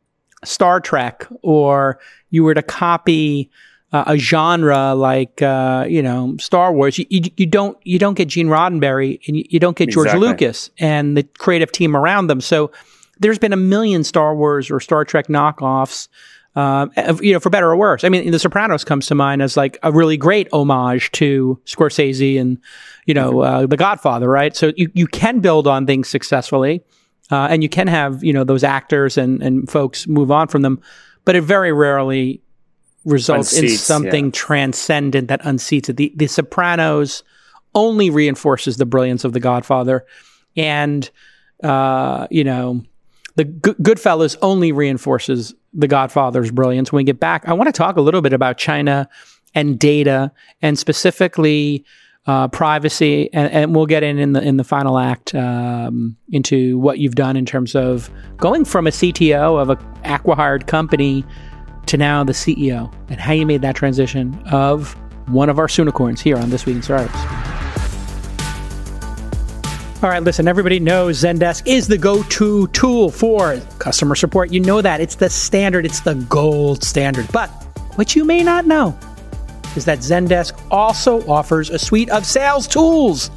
Star Trek or you were to copy uh, a genre like uh, you know Star Wars, you, you, you, don't you don't get Gene Roddenberry and you, you don't get George exactly. Lucas and the creative team around them. So there's been a million Star Wars or Star Trek knockoffs. Uh, you know, for better or worse. I mean, The Sopranos comes to mind as like a really great homage to Scorsese and, you know, mm-hmm. uh, The Godfather, right? So you, you can build on things successfully, uh, and you can have, you know, those actors and, and folks move on from them, but it very rarely results unseats, in something yeah. transcendent that unseats it. The, the Sopranos only reinforces the brilliance of The Godfather, and uh, you know, the G- Goodfellas only reinforces The Godfather's brilliance. When we get back, I want to talk a little bit about China and data, and specifically. Uh, privacy, and, and, we'll get in in the in the final act um, into what you've done in terms of going from a CTO of a acquired company to now the CEO and how you made that transition of one of our Soonicorns here on This Week in Startups. All right, listen, everybody knows Zendesk is the go to tool for customer support. You know that. It's the standard, it's the gold standard. But what you may not know is that Zendesk also offers a suite of sales tools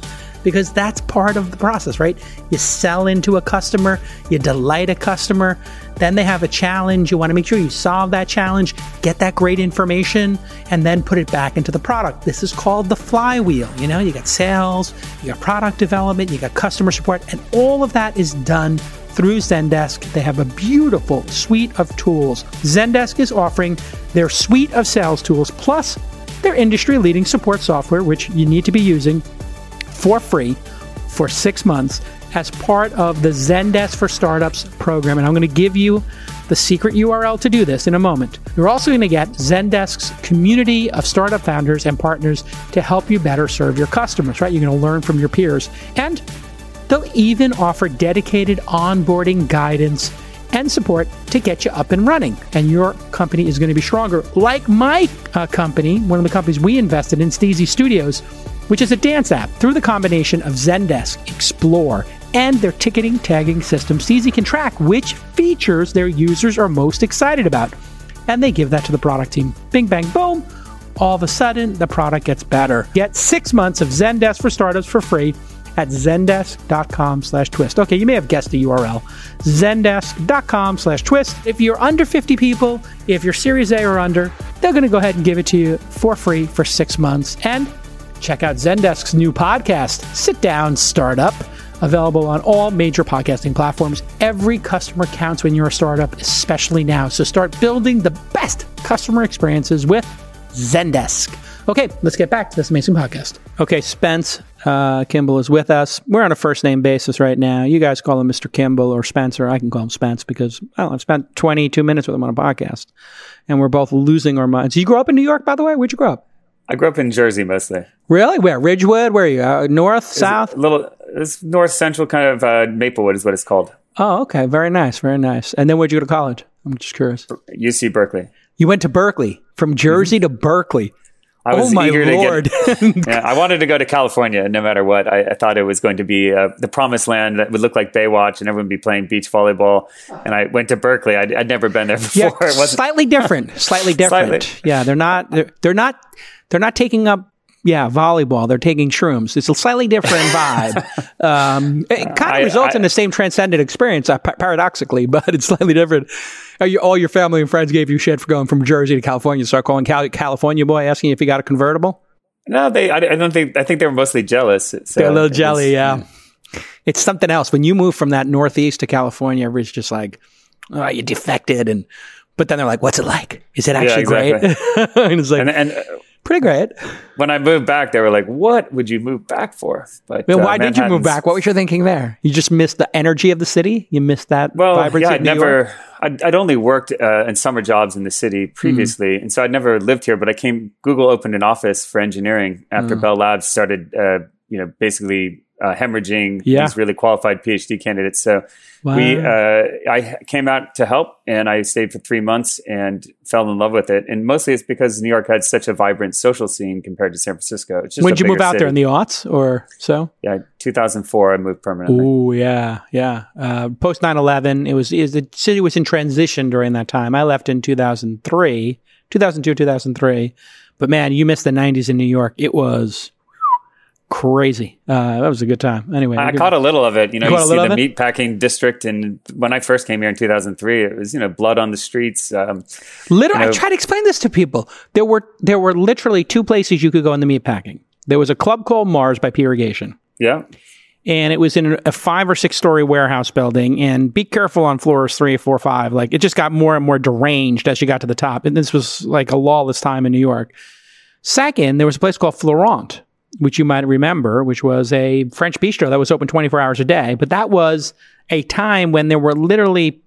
because that's part of the process, right? You sell into a customer, you delight a customer, then they have a challenge. You want to make sure you solve that challenge, get that great information, and then put it back into the product. This is called the flywheel. You know, you got sales, you got product development, you got customer support, and all of that is done through Zendesk. They have a beautiful suite of tools. Zendesk is offering their suite of sales tools plus their industry leading support software, which you need to be using for free for six months as part of the Zendesk for Startups program. And I'm going to give you the secret URL to do this in a moment. You're also going to get Zendesk's community of startup founders and partners to help you better serve your customers, right? You're going to learn from your peers. And they'll even offer dedicated onboarding guidance and support to get you up and running. And your company is going to be stronger. Like my uh, company, one of the companies we invested in, Steezy Studios, which is a dance app through the combination of Zendesk, Explore, and their ticketing tagging system. Steezy can track which features their users are most excited about. And they give that to the product team. Bing, bang, boom. All of a sudden, the product gets better. Get six months of Zendesk for startups for free at zendesk.com slash twist. Okay, you may have guessed the URL. Zendesk.com slash twist. If you're under 50 people, if you're Series A or under, they're going to go ahead and give it to you for free for six months. And check out Zendesk's new podcast, Sit Down Startup, available on all major podcasting platforms. Every customer counts when you're a startup, especially now. So start building the best customer experiences with Zendesk. Okay, let's get back to this amazing podcast. Okay, Spence uh, Kimball is with us. We're on a first name basis right now. You guys call him Mr. Kimball or Spencer. I can call him Spence because well, I've spent 22 minutes with him on a podcast and we're both losing our minds. You grew up in New York, by the way? Where'd you grow up? I grew up in Jersey mostly. Really? Where? Ridgewood? Where are you? Uh, north, south? A little, it's north central, kind of uh, Maplewood is what it's called. Oh, okay. Very nice. Very nice. And then where'd you go to college? I'm just curious. UC Berkeley. You went to Berkeley from Jersey mm-hmm. to Berkeley. I was oh my eager lord! To get, yeah, I wanted to go to California no matter what. I, I thought it was going to be uh, the promised land that would look like Baywatch, and everyone would be playing beach volleyball. And I went to Berkeley. I'd, I'd never been there before. Yeah, slightly different. Slightly different. Slightly. Yeah, they're not. They're, they're not. They're not taking up yeah, volleyball. They're taking shrooms. It's a slightly different vibe. um, it kind of results I, in the same transcendent experience, uh, paradoxically, but it's slightly different. You, all your family and friends gave you shit for going from Jersey to California. Start calling Cal- California boy, asking if you got a convertible. No, they. I, I don't think. I think they were mostly jealous. So They're a little jelly, yeah. yeah. It's something else when you move from that northeast to California. Everybody's just like, "Oh, you defected," and but then they're like, "What's it like? Is it actually yeah, exactly. great?" and it's like, and, and pretty great. When I moved back, they were like, "What would you move back for?" But well, why uh, did you move back? What was your thinking there? You just missed the energy of the city. You missed that. Well, yeah, I'd never. I'd, I'd, only worked uh, in summer jobs in the city previously, mm. and so I'd never lived here. But I came. Google opened an office for engineering after mm. Bell Labs started. Uh, you know, basically uh, hemorrhaging yeah. these really qualified PhD candidates. So wow. we, uh, I came out to help, and I stayed for three months and fell in love with it. And mostly it's because New York had such a vibrant social scene compared to San Francisco. It's just when did you move out city. there in the aughts or so? Yeah, 2004. I moved permanently. Oh yeah, yeah. Uh, Post 9/11, it was, was the city was in transition during that time. I left in 2003, 2002, 2003. But man, you missed the 90s in New York. It was crazy. Uh, that was a good time. Anyway, I caught a little of it. You know, you, you see the meatpacking district, and when I first came here in 2003, it was you know blood on the streets. Um, literally, you know, I try to explain this to people. There were there were literally two places you could go in the meatpacking. There was a club called Mars by P Irrigation. Yeah. And it was in a five or six story warehouse building. And be careful on floors three, four, five. Like it just got more and more deranged as you got to the top. And this was like a lawless time in New York. Second, there was a place called Florent, which you might remember, which was a French bistro that was open 24 hours a day. But that was a time when there were literally,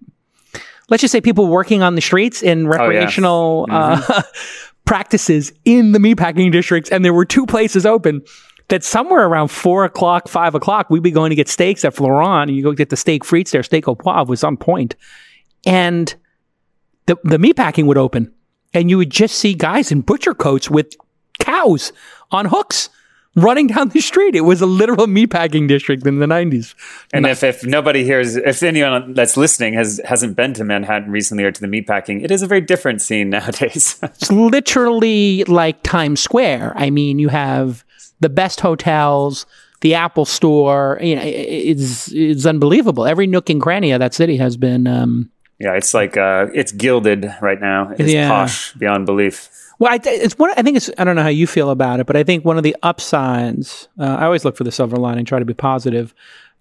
let's just say, people working on the streets in recreational oh, yeah. mm-hmm. uh, practices in the meatpacking districts. And there were two places open that somewhere around four o'clock, five o'clock, we'd be going to get steaks at Florent. And you go get the steak frites there. Steak au poivre was on point. And the, the meatpacking would open. And you would just see guys in butcher coats with cows on hooks running down the street. It was a literal meatpacking district in the 90s. And if, if nobody hears, if anyone that's listening has, hasn't been to Manhattan recently or to the meatpacking, it is a very different scene nowadays. it's literally like Times Square. I mean, you have the best hotels, the Apple store. You know, it's, it's unbelievable. Every nook and cranny of that city has been. Um, yeah, it's like, uh, it's gilded right now. It's yeah. posh beyond belief. Well, I, it's one. I think it's. I don't know how you feel about it, but I think one of the upsides. Uh, I always look for the silver lining, try to be positive,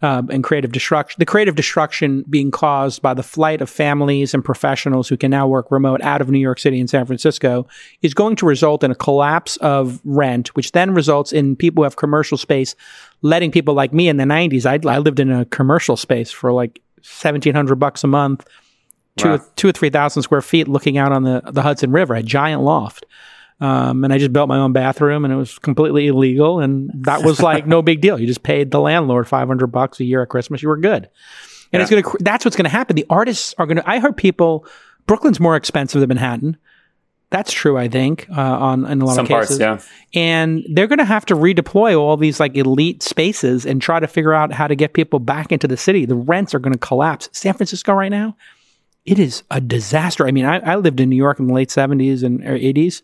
uh, and creative destruction. The creative destruction being caused by the flight of families and professionals who can now work remote out of New York City and San Francisco is going to result in a collapse of rent, which then results in people who have commercial space letting people like me in the '90s. I, I lived in a commercial space for like seventeen hundred bucks a month two, wow. two or three thousand square feet looking out on the, the Hudson River, a giant loft. Um, and I just built my own bathroom and it was completely illegal. And that was like no big deal. You just paid the landlord 500 bucks a year at Christmas. You were good. And yeah. it's going to, that's what's going to happen. The artists are going to, I heard people, Brooklyn's more expensive than Manhattan. That's true, I think, uh, on in a lot Some of cases. Parts, yeah. And they're going to have to redeploy all these like elite spaces and try to figure out how to get people back into the city. The rents are going to collapse. San Francisco right now, it is a disaster. I mean, I, I lived in New York in the late 70s and 80s.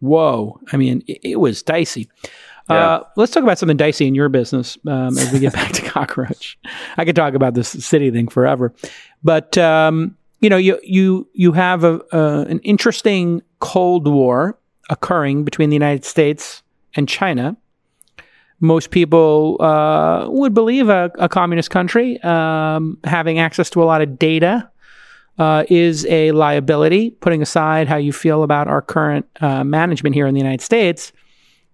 Whoa. I mean, it, it was dicey. Yeah. Uh, let's talk about something dicey in your business um, as we get back to cockroach. I could talk about this city thing forever, but um, you know, you you you have a, uh, an interesting Cold War occurring between the United States and China. most people uh, would believe a, a communist country um, having access to a lot of data uh, is a liability. Putting aside how you feel about our current uh, management here in the United States,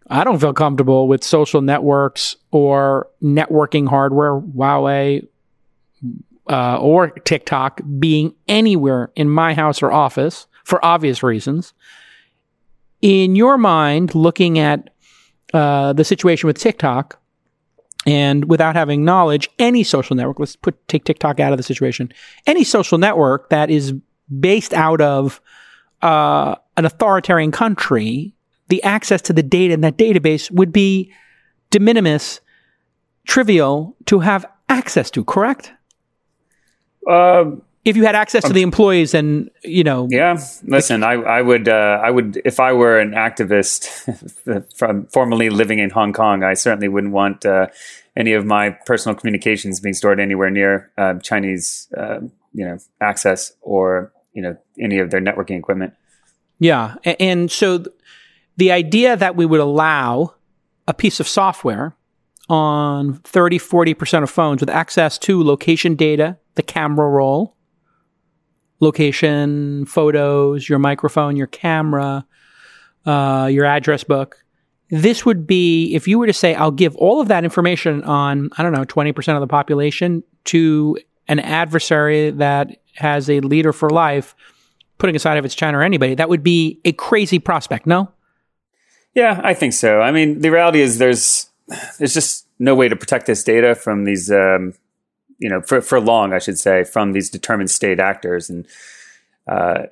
I don't feel comfortable with social networks or networking hardware, Huawei uh, or TikTok being anywhere in my house or office for obvious reasons. In your mind, looking at uh, the situation with TikTok, and without having knowledge, any social network, let's put take TikTok out of the situation, any social network that is based out of uh, an authoritarian country, the access to the data in that database would be de minimis, trivial to have access to. Correct? Um, if you had access to the employees and you know yeah listen i i would uh, i would if i were an activist from formerly living in hong kong i certainly wouldn't want uh, any of my personal communications being stored anywhere near uh, chinese uh, you know access or you know any of their networking equipment. Yeah and, and so th- the idea that we would allow a piece of software on 30 40% of phones with access to location data the camera roll location, photos, your microphone, your camera, uh, your address book. This would be if you were to say, I'll give all of that information on, I don't know, 20% of the population to an adversary that has a leader for life, putting aside if it's China or anybody, that would be a crazy prospect, no? Yeah, I think so. I mean, the reality is there's there's just no way to protect this data from these um, you know, for, for long, I should say, from these determined state actors. And, uh,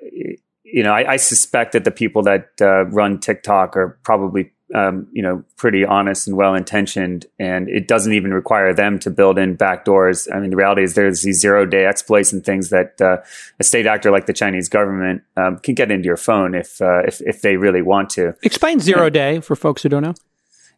you know, I, I, suspect that the people that uh, run TikTok are probably, um, you know, pretty honest and well intentioned, and it doesn't even require them to build in backdoors. I mean, the reality is there's these zero day exploits and things that uh, a state actor like the Chinese government um, can get into your phone if, uh, if if they really want to. Explain zero day for folks who don't know.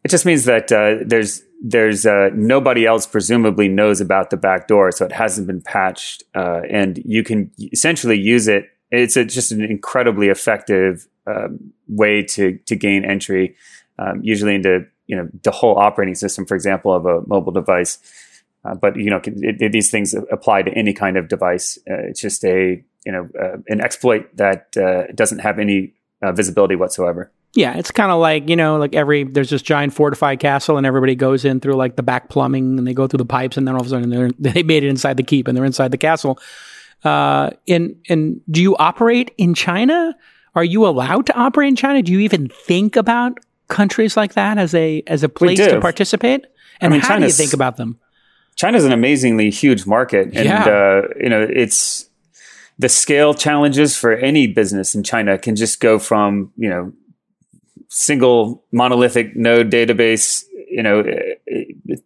It just means that uh, there's there's uh, nobody else presumably knows about the back door, so it hasn't been patched, uh, and you can essentially use it. It's a, just an incredibly effective um, way to to gain entry, um, usually into you know the whole operating system, for example, of a mobile device. Uh, but you know it, it, these things apply to any kind of device. Uh, it's just a you know uh, an exploit that doesn't have any visibility whatsoever. Yeah, it's kind of like, you know, like every, there's this giant fortified castle and everybody goes in through like the back plumbing and they go through the pipes and then all of a sudden they're, they made it inside the keep and they're inside the castle. Uh, and, and do you operate in China? Are you allowed to operate in China? Do you even think about countries like that as a, as a place to participate? And I mean, how China's, do you think about them? China's an amazingly huge market and, yeah. uh, you know, it's, the scale challenges for any business in China can just go from, you know, single monolithic node database, you know,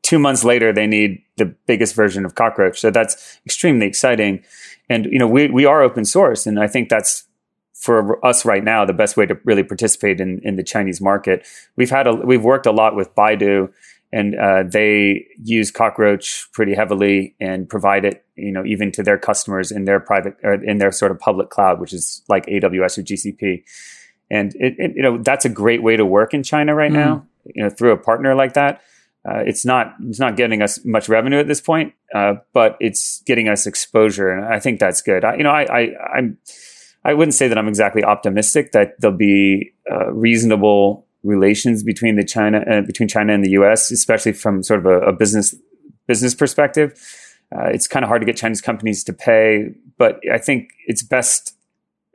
two months later, they need the biggest version of Cockroach. So that's extremely exciting. And, you know, we, we are open source. And I think that's for us right now, the best way to really participate in, in the Chinese market. We've had a, we've worked a lot with Baidu and uh, they use Cockroach pretty heavily and provide it, you know, even to their customers in their private or in their sort of public cloud, which is like AWS or GCP and it, it, you know that's a great way to work in China right mm. now. You know, through a partner like that, uh, it's not it's not getting us much revenue at this point, uh, but it's getting us exposure, and I think that's good. I, you know, I, I I'm I wouldn't say that I'm exactly optimistic that there'll be uh, reasonable relations between the China uh, between China and the U.S., especially from sort of a, a business business perspective. Uh, it's kind of hard to get Chinese companies to pay, but I think it's best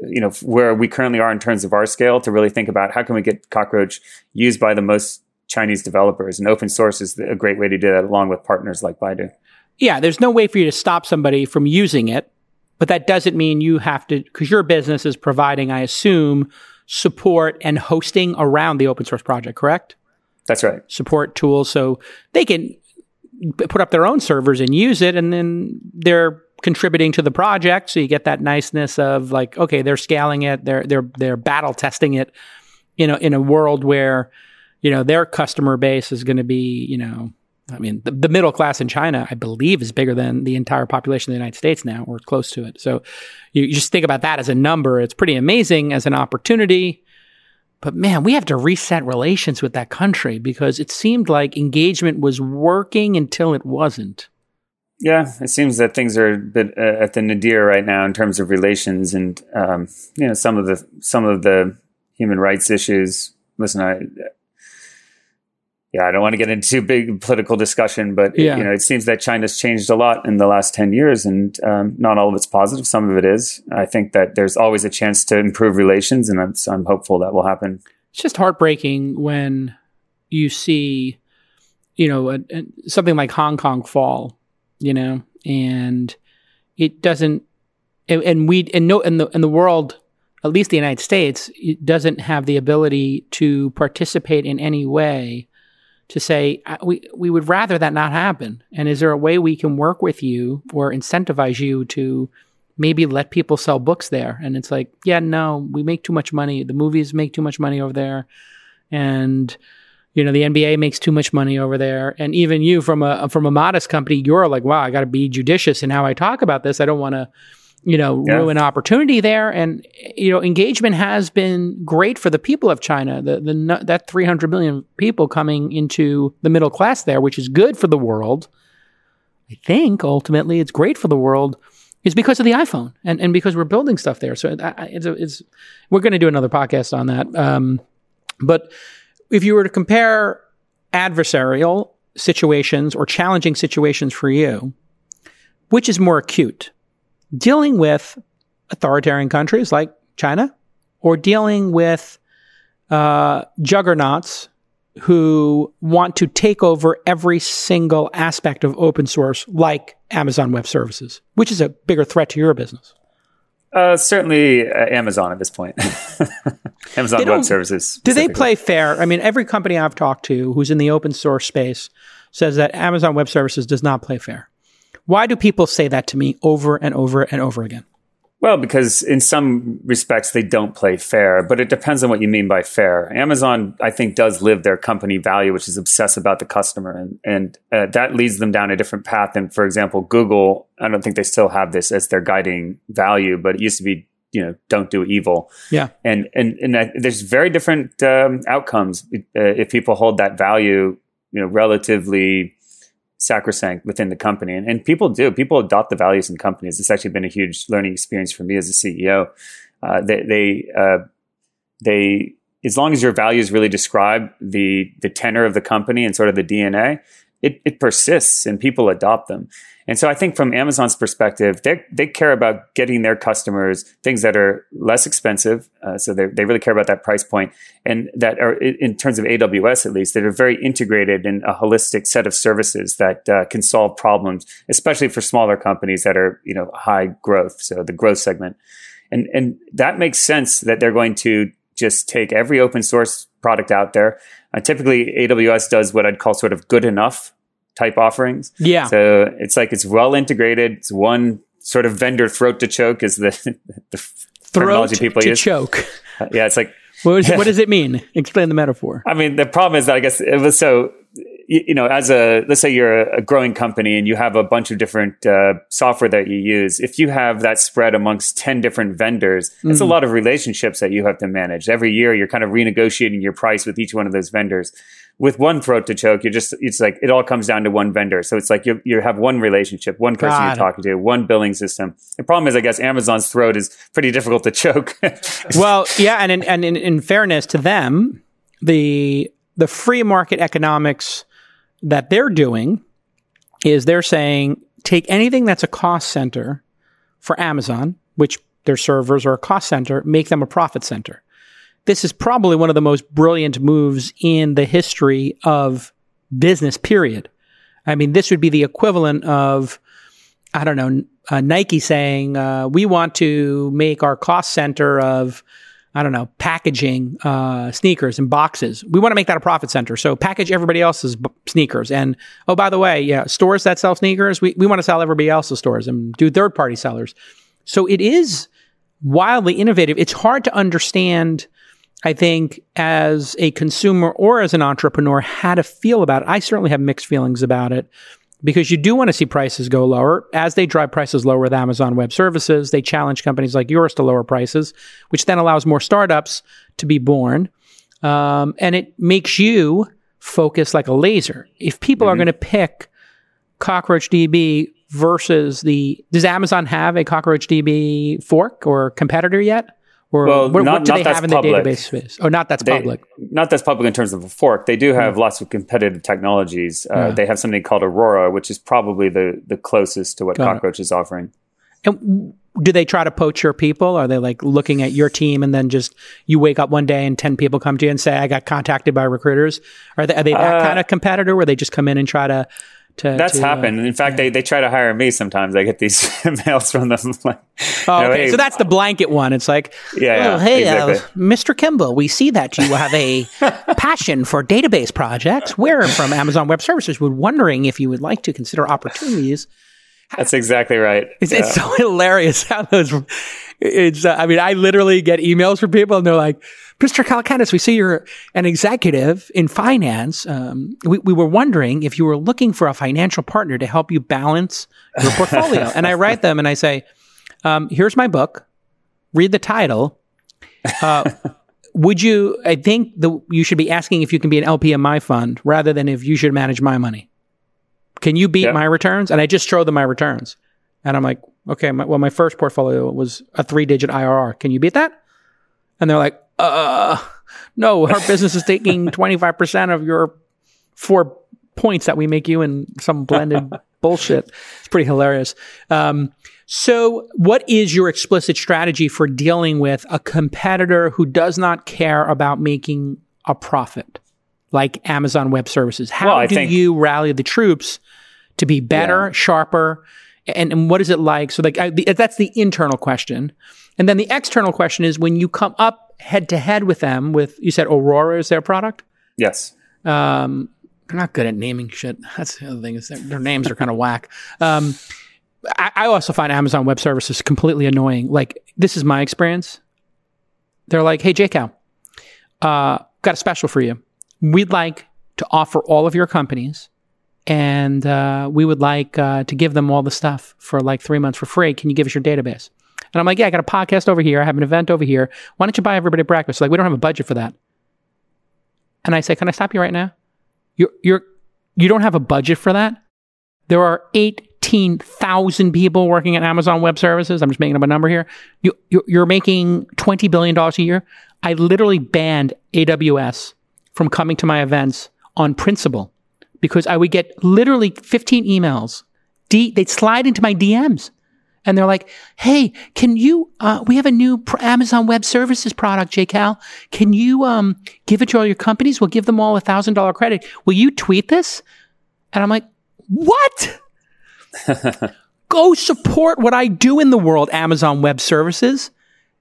you know where we currently are in terms of our scale to really think about how can we get cockroach used by the most chinese developers. And open source is a great way to do that along with partners like baidu. Yeah there's no way for you to stop somebody from using it but that doesn't mean you have to because your business is providing i assume support and hosting around the open source project correct? That's right. Support tools so they can put up their own servers and use it and then they're contributing to the project. So you get that niceness of like, okay, they're scaling it, they're they're they're battle testing it you know, in a world where, you know, their customer base is going to be, you know, I mean, the, the, middle class in China, I believe, is bigger than the entire population of the United States now, or close to it. So you, you just think about that as a number. It's pretty amazing as an opportunity, but man, we have to reset relations with that country because it seemed like engagement was working until it wasn't. Yeah, it seems that things are a bit uh, at the nadir right now in terms of relations, and um, you know some of the some of the human rights issues. Listen, I yeah, I don't want to get into big political discussion, but yeah. you know, it seems that China's changed a lot in the last ten years, and um, not all of it's positive. Some of it is. I think that there's always a chance to improve relations, and I'm, I'm hopeful that will happen. It's just heartbreaking when you see, you know, a, a, something like Hong Kong fall, you know, and it doesn't, and, and we, and no, and the and the world at least the United States, doesn't have the ability to participate in any way to say we we would rather that not happen. And is there a way we can work with you or incentivize you to maybe let people sell books there? And it's like, yeah, no, we make too much money. The movies make too much money over there, and you know the NBA makes too much money over there. And even you from a from a modest company, you're like, wow, I got to be judicious in how I talk about this. I don't want to you know, yeah. ruin opportunity there. And you know, engagement has been great for the people of China. The the that 300 million people coming into the middle class there, which is good for the world. I think ultimately it's great for the world is because of the iPhone and, and because we're building stuff there. So it's, it's we're going to do another podcast on that. Um, but if you were to compare adversarial situations or challenging situations for you, which is more acute? dealing with authoritarian countries like China or dealing with uh, juggernauts who want to take over every single aspect of open source, like Amazon Web Services, which is a bigger threat to your business? Uh, certainly uh, Amazon at this point. Amazon Web Services. Do they play fair? I mean, every company I've talked to who's in the open source space says that Amazon Web Services does not play fair. Why do people say that to me over and over and over again? Well, because in some respects they don't play fair, but it depends on what you mean by fair. Amazon, I think, does live their company value, which is obsess about the customer, and and uh, that leads them down a different path. than, for example, Google, I don't think they still have this as their guiding value, but it used to be, you know, don't do evil. Yeah, and and and that, there's very different um, outcomes uh, if people hold that value, you know, relatively sacrosanct within the company. And, and people do. People adopt the values in companies. It's actually been a huge learning experience for me as a CEO. Uh, they, they, uh, they, as long as your values really describe the the tenor of the company and sort of the DNA, it, it persists and people adopt them. And so I think from Amazon's perspective, they they care about getting their customers things that are less expensive. Uh, so they they really care about that price point, and that are in terms of AWS at least that are very integrated in a holistic set of services that uh, can solve problems, especially for smaller companies that are you know high growth. So the growth segment, and and that makes sense that they're going to just take every open source product out there. Uh, typically, AWS does what I'd call sort of good enough type offerings. Yeah. So it's like it's well integrated. It's one sort of vendor throat to choke is the, the throat people to use. choke. Uh, yeah, it's like what, what does it mean? Explain the metaphor. I mean, the problem is that I guess it was so you know, as a let's say you're a, growing company and you have a bunch of different uh, software that you use. If you have that spread amongst ten different vendors, mm-hmm. it's a lot of relationships that you have to manage. Every year, you're kind of renegotiating your price with each one of those vendors with one throat to choke, you just it's like it all comes down to one vendor. So it's like you you have one relationship, one person God. you're talking to, one billing system. The problem is, I guess Amazon's throat is pretty difficult to choke. well, yeah, and in, and in, in fairness to them, the the free market economics that they're doing is they're saying take anything that's a cost center for Amazon, which their servers are a cost center, make them a profit center this is probably one of the most brilliant moves in the history of business, period. I mean, this would be the equivalent of, I don't know, uh, Nike saying, uh, we want to make our cost center of, I don't know, packaging uh, sneakers and boxes. We want to make that a profit center. So package everybody else's b- sneakers. And oh, by the way, yeah, stores that sell sneakers, we, we want to sell everybody else's stores and do third party sellers. So it is wildly innovative. It's hard to understand I think as a consumer or as an entrepreneur, how to feel about it. I certainly have mixed feelings about it because you do want to see prices go lower. As they drive prices lower with Amazon Web Services, they challenge companies like yours to lower prices, which then allows more startups to be born. um, and it makes you focus like a laser. If people are going to pick Cockroach DB versus the, does Amazon have a Cockroach DB fork or competitor yet? Or Well, what, not- what do they have in public. the database space? Oh, not that's They- public. Not that's public in terms of a fork. They do have lots of competitive technologies. Uh, Yeah. They have something called Aurora, which is probably the, the closest to what Got. Cockroach is offering. And do they try to poach your people? Are they like looking at your team and then just you wake up one day and 10 people come to you and say, I got contacted by recruiters? Are they, are they that Uh, kind of competitor where they just come in and try to, to That's to, uh, happened. In fact, they, they try to hire me sometimes. I get these mails from them. like, Oh, you know, okay. hey, so that's the blanket one. It's like, Yeah, yeah, hey, exactly. uh, Mr. Kimball, we see that you have a passion for database projects. We're from Amazon Web Services. We're wondering if you would like to consider opportunities. that's exactly right. It's, Yeah. it's so hilarious how those. It's. Uh, I mean, I literally get emails from people, and they're like, "Mr. Calacanis, we see you're an executive in finance. Um, we, we were wondering if you were looking for a financial partner to help you balance your portfolio." and I write them, and I say, um, "Here's my book. Read the title. Uh, would you? I think the you should be asking if you can be an LP in my fund rather than if you should manage my money. Can you beat Yeah. my returns? And I just show them my returns. And I'm like, okay, my, well, my first portfolio was a three digit IRR. Can you beat that? And they're like, uh, no, our business is taking 25% of your four points that we make you in some blended bullshit. It's pretty hilarious. Um, so, what is your explicit strategy for dealing with a competitor who does not care about making a profit, like Amazon Web Services? How Well, do think- you rally the troops to be better, Yeah. sharper, and, and what is it like? So, like I, the, that's the internal question, and then the external question is when you come up head to head with them. With you said Aurora is their product. yes. Um, they're not good at naming shit. That's the other thing is their names are kind of whack. Um, I, I also find Amazon Web Services completely annoying. Like this is my experience. They're like, "Hey, JCal, uh, got a special for you. We'd like to offer all of your companies, and uh, we would like uh, to give them all the stuff for like three months for free. Can you give us your database?" And I'm like, "Yeah, I got a podcast over here. I have an event over here. Why don't you buy everybody breakfast?" Like, we don't have a budget for that. And I say, "Can I stop you right now?" You're, you're, you don't have a budget for that. There are 18,000 people working at Amazon Web Services. I'm just making up a number here. You, you're, you're making $20 billion a year. I literally banned AWS from coming to my events on principle because I would get literally 15 emails. D, they'd slide into my DMs and they're like, "Hey, can you? Uh, we have a new pr- Amazon Web Services product, JCal. Can you um, give it to all your companies? We'll give them all a thousand dollar credit. Will you tweet this?" And I'm like, "What? Go support what I do in the world, Amazon Web Services."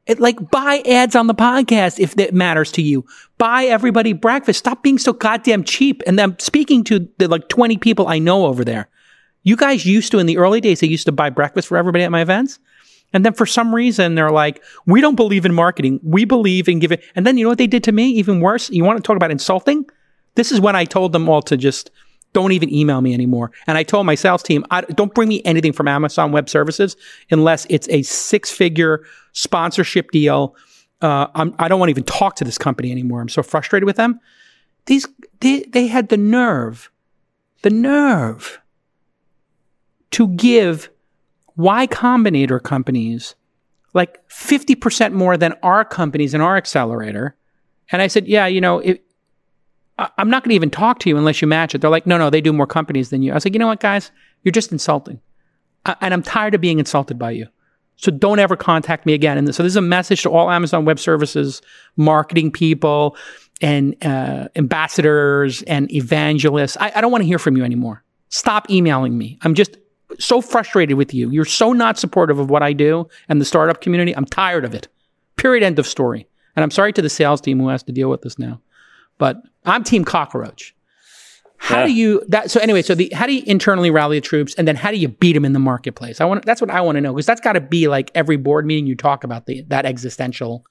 It like buy ads on the podcast if that matters to you. Buy everybody breakfast. Stop being so goddamn cheap. And I'm speaking to the like 20 people I know over there. You guys used to, in the early days, they used to buy breakfast for everybody at my events. And then for some reason, they're like, we don't believe in marketing. We believe in giving. And then you know what they did to me? Even worse. You want to talk about insulting? This is when I told them all to just don't even email me anymore. And I told my sales team, don't bring me anything from Amazon Web Services unless it's a six figure sponsorship deal. Uh, I'm, I don't want to even talk to this company anymore. I'm so frustrated with them. These, they, they had the nerve, the nerve to give Y Combinator companies like 50% more than our companies in our accelerator. And I said, yeah, you know, it, I- I'm not going to even talk to you unless you match it. They're like, no, no, they do more companies than you. I was like, you know what, guys? You're just insulting. I- and I'm tired of being insulted by you. So don't ever contact me again. And so this is a message to all Amazon Web Services marketing people and uh, ambassadors and evangelists. I, I don't want to hear from you anymore. Stop emailing me. I'm just so frustrated with you. You're so not supportive of what I do and the startup community. I'm tired of it. Period. End of story. And I'm sorry to the sales team who has to deal with this now. But I'm Team Cockroach. How Yeah. do you that? So anyway, so the how do you internally rally the troops, and then how do you beat them in the marketplace? I want that's what I want to know because that's got to be like every board meeting you talk about the that existential.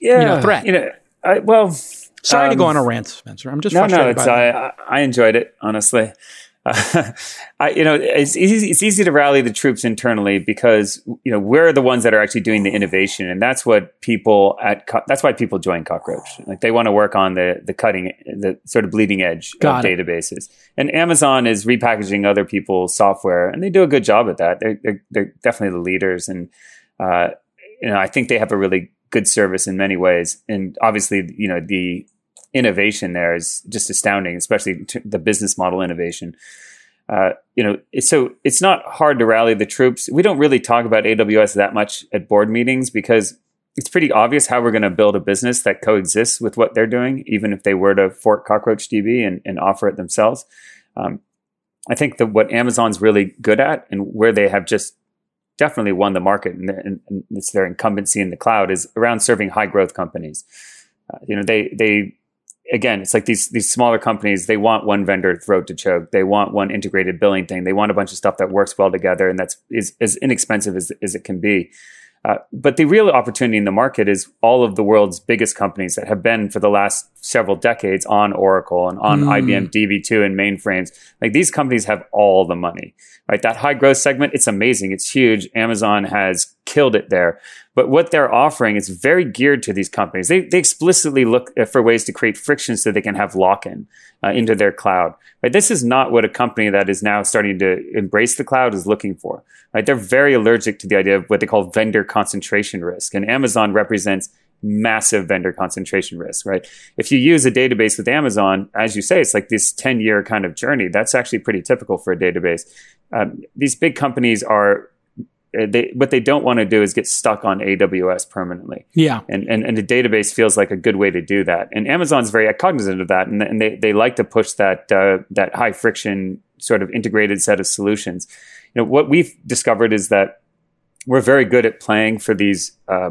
Yeah. know, threat. You know, I, well, Sorry to go Um, on a rant, Spencer. I'm just no, no, it's, I I enjoyed it, honestly. Uh, I, you know, it's easy, it's easy to rally the troops internally because, you know, we're the ones that are actually doing the innovation. And that's what people at, that's why people join Cockroach. Like they want to work on the, the cutting, the sort of bleeding edge Got of it. databases. And Amazon is repackaging other people's software and they do a good job at that. They're, they're, they're definitely the leaders. And, uh, you know, I think they have a really good service in many ways. And obviously, you know, the innovation there is just astounding, especially the business model innovation. Uh, you know, so it's not hard to rally the troops. We don't really talk about AWS that much at board meetings because it's pretty obvious how we're going to build a business that coexists with what they're doing, even if they were to fork Cockroach DB and, and offer it themselves. Um, I think that what Amazon's really good at and where they have just definitely won the market and, and, and it's their incumbency in the cloud is around serving high growth companies. Uh, you know, they they again, it's like these these smaller companies. They want one vendor throat to choke. They want one integrated billing thing. They want a bunch of stuff that works well together and that's is as inexpensive as as it can be. Uh, but the real opportunity in the market is all of the world's biggest companies that have been for the last several decades on Oracle and on mm. IBM DB2 and mainframes. Like these companies have all the money, right? That high growth segment, it's amazing. It's huge. Amazon has killed it there. But what they're offering is very geared to these companies. They, they explicitly look for ways to create friction so they can have lock in uh, into their cloud. Right? This is not what a company that is now starting to embrace the cloud is looking for. Right? They're very allergic to the idea of what they call vendor concentration risk. And Amazon represents massive vendor concentration risk, right? If you use a database with Amazon, as you say, it's like this 10 year kind of journey. That's actually pretty typical for a database. Um, these big companies are uh, they, what they don't want to do is get stuck on AWS permanently. Yeah. And, and, and the database feels like a good way to do that. And Amazon's very cognizant of that. And, and they, they like to push that, uh, that high friction sort of integrated set of solutions. You know, what we've discovered is that we're very good at playing for these, uh,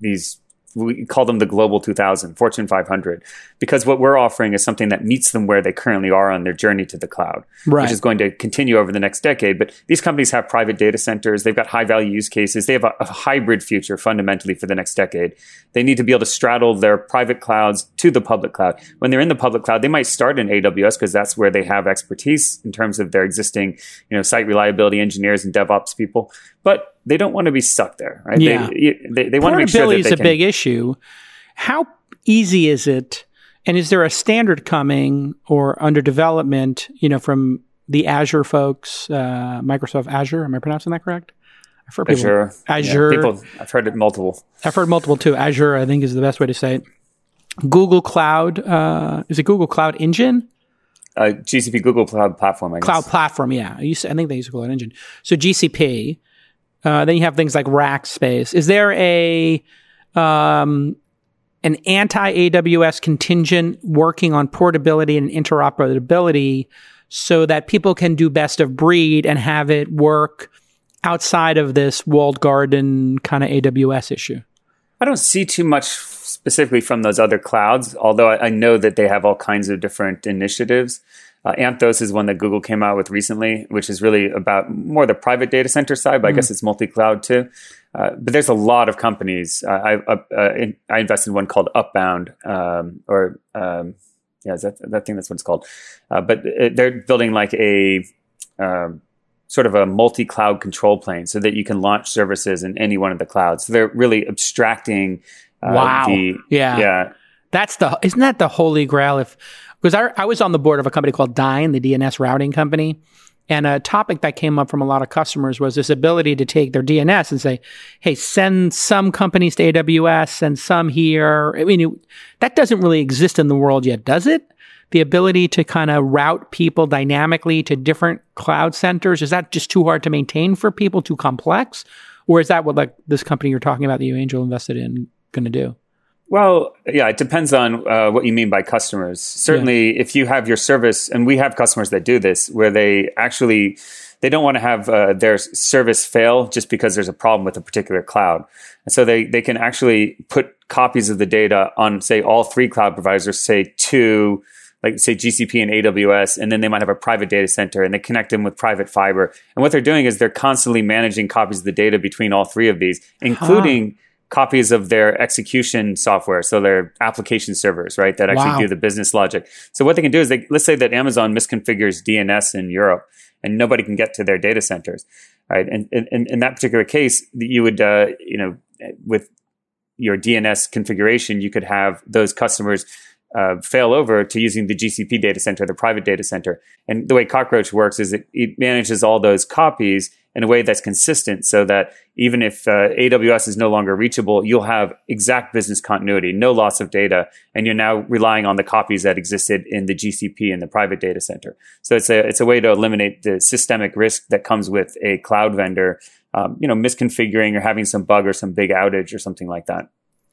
these we call them the global 2000 fortune 500 because what we're offering is something that meets them where they currently are on their journey to the cloud right. which is going to continue over the next decade. But these companies have private data centers. They've got high value use cases. They have a, a hybrid future fundamentally for the next decade. They need to be able to straddle their private clouds to the public cloud. When they're in the public cloud they might start in aws because that's where they have expertise in terms of their existing you know site reliability engineers and devops people but they don't want to be stuck there, right? Yeah. They, they, they want to make sure that is a big issue. How easy is it? And is there a standard coming or under development, you know, from the Azure folks, uh, Microsoft Azure? Am I pronouncing that correct? I've heard people, Azure. Azure. Yeah, people, I've heard it multiple. I've heard multiple too. Azure, I think, is the best way to say it. Google Cloud. Uh, is it Google Cloud Engine? Uh, GCP Google Cloud Platform. I Cloud Platform, yeah. I, used to, I think they use Cloud Engine. So GCP. Uh, then you have things like Rackspace. Is there a um, an anti AWS contingent working on portability and interoperability so that people can do best of breed and have it work outside of this walled garden kind of AWS issue? I don't see too much specifically from those other clouds, although I, I know that they have all kinds of different initiatives. Uh, Anthos is one that Google came out with recently, which is really about more the private data center side, but mm I guess it's multi-cloud too. Uh, but there's a lot of companies. Uh, I, uh, uh, in, I invested in one called Upbound, um, or um, yeah, is that that thing? That's what it's called. Uh, but it, they're building like a um, sort of a multi-cloud control plane, so that you can launch services in any one of the clouds. So they're really abstracting. wow. The, yeah. Yeah. That's the isn't that the holy grail? If because I, I was on the board of a company called Dyn, the DNS routing company. And a topic that came up from a lot of customers was this ability to take their DNS and say, hey, send some companies to AWS and some here. I mean, it, that doesn't really exist in the world yet, does it? The ability to kind of route people dynamically to different cloud centers, is that just too hard to maintain for people, too complex? Or is that what like this company you're talking about that you angel invested in going to do? Well, yeah, it depends on uh, what you mean by customers. Certainly, yeah. if you have your service, and we have customers that do this, where they actually they don't want to have uh, their service fail just because there's a problem with a particular cloud, and so they they can actually put copies of the data on, say, all three cloud providers, say two like say GCP and AWS, and then they might have a private data center and they connect them with private fiber. And what they're doing is they're constantly managing copies of the data between all three of these, including huh copies of their execution software, so their application servers, right, that actually wow. do the business logic. So what they can do is they let's say that Amazon misconfigures DNS in Europe and nobody can get to their data centers, right? And in that particular case, you would, uh, you know, with your DNS configuration, you could have those customers uh, fail over to using the GCP data center, the private data center. And the way Cockroach works is it, it manages all those copies in a way that's consistent so that even if uh, AWS is no longer reachable, you'll have exact business continuity, no loss of data, and you're now relying on the copies that existed in the GCP and the private data center. So it's a it's a way to eliminate the systemic risk that comes with a cloud vendor, um, you know, misconfiguring or having some bug or some big outage or something like that.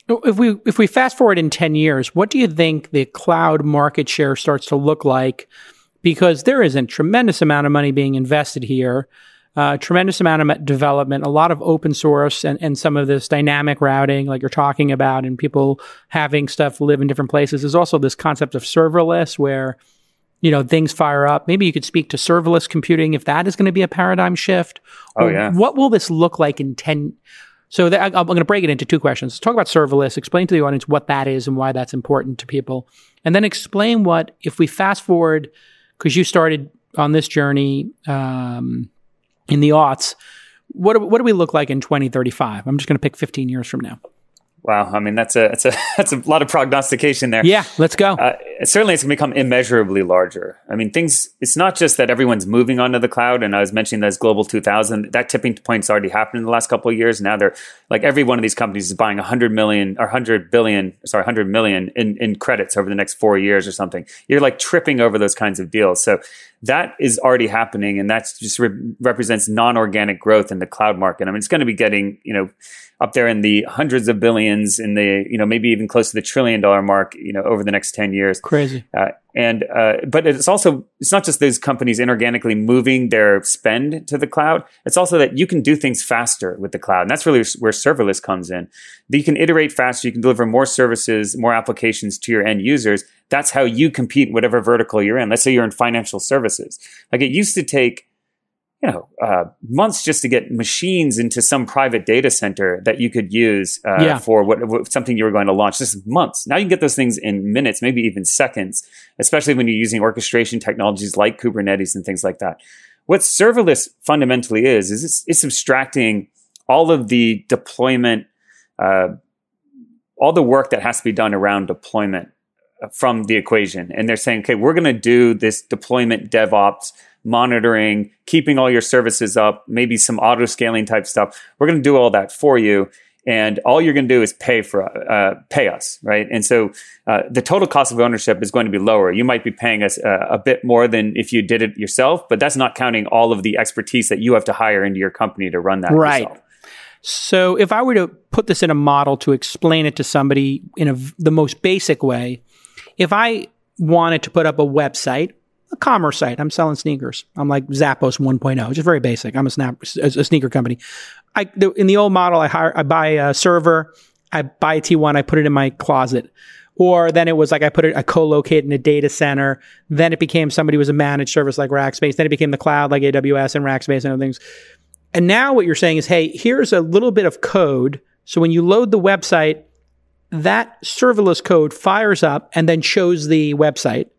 If we if we fast forward in ten years, what do you think the cloud market share starts to look like? Because there is a tremendous amount of money being invested here uh, tremendous amount of development, a lot of open source and, and some of this dynamic routing, like you're talking about, and people having stuff live in different places. There's also this concept of serverless where, you know, things fire up. Maybe you could speak to serverless computing if that is going to be a paradigm shift. Oh, yeah. What will this look like in 10? So that, I'm going to break it into two questions. Let's talk about serverless, explain to the audience what that is and why that's important to people. And then explain what, if we fast forward, because you started on this journey, um, in the aughts, what, what do we look like in 2035? I'm just going to pick 15 years from now. Wow, I mean that's a that's a that's a lot of prognostication there. Yeah, let's go. Uh, certainly, it's going to become immeasurably larger. I mean, things. It's not just that everyone's moving onto the cloud, and I was mentioning those global 2000. That tipping point's already happened in the last couple of years. Now they're like every one of these companies is buying 100 million or 100 billion, sorry, 100 million in in credits over the next four years or something. You're like tripping over those kinds of deals. So that is already happening, and that just re- represents non-organic growth in the cloud market. I mean, it's going to be getting you know up there in the hundreds of billions, in the you know maybe even close to the trillion dollar mark, you know, over the next ten years. Crazy. Uh, and uh, but it's also it's not just those companies inorganically moving their spend to the cloud. It's also that you can do things faster with the cloud, and that's really where serverless comes in. You can iterate faster. You can deliver more services, more applications to your end users. That's how you compete, whatever vertical you're in. Let's say you're in financial services. Like it used to take you know, uh, months just to get machines into some private data center that you could use uh, yeah. for what, what, something you were going to launch. Just months. Now you can get those things in minutes, maybe even seconds, especially when you're using orchestration technologies like Kubernetes and things like that. What serverless fundamentally is is it's, it's abstracting all of the deployment, uh, all the work that has to be done around deployment uh, from the equation, and they're saying, okay, we're going to do this deployment DevOps monitoring, keeping all your services up, maybe some auto scaling type stuff. We're going to do all that for you. And all you're going to do is pay for uh, pay us, right? And so uh, the total cost of ownership is going to be lower. You might be paying us uh, a bit more than if you did it yourself, but that's not counting all of the expertise that you have to hire into your company to run that. Right. Yourself. So if I were to put this in a model to explain it to somebody in a, the most basic way, if I wanted to put up a website a commerce site. I'm selling sneakers. I'm like Zappos 1.0, just very basic. I'm a snap a sneaker company. I in the old model, I hire, I buy a server, I buy a T1, I put it in my closet. Or then it was like I put it, I co-locate in a data center. Then it became somebody was a managed service like Rackspace. Then it became the cloud like AWS and Rackspace and other things. And now what you're saying is, hey, here's a little bit of code. So when you load the website, that serverless code fires up and then shows the website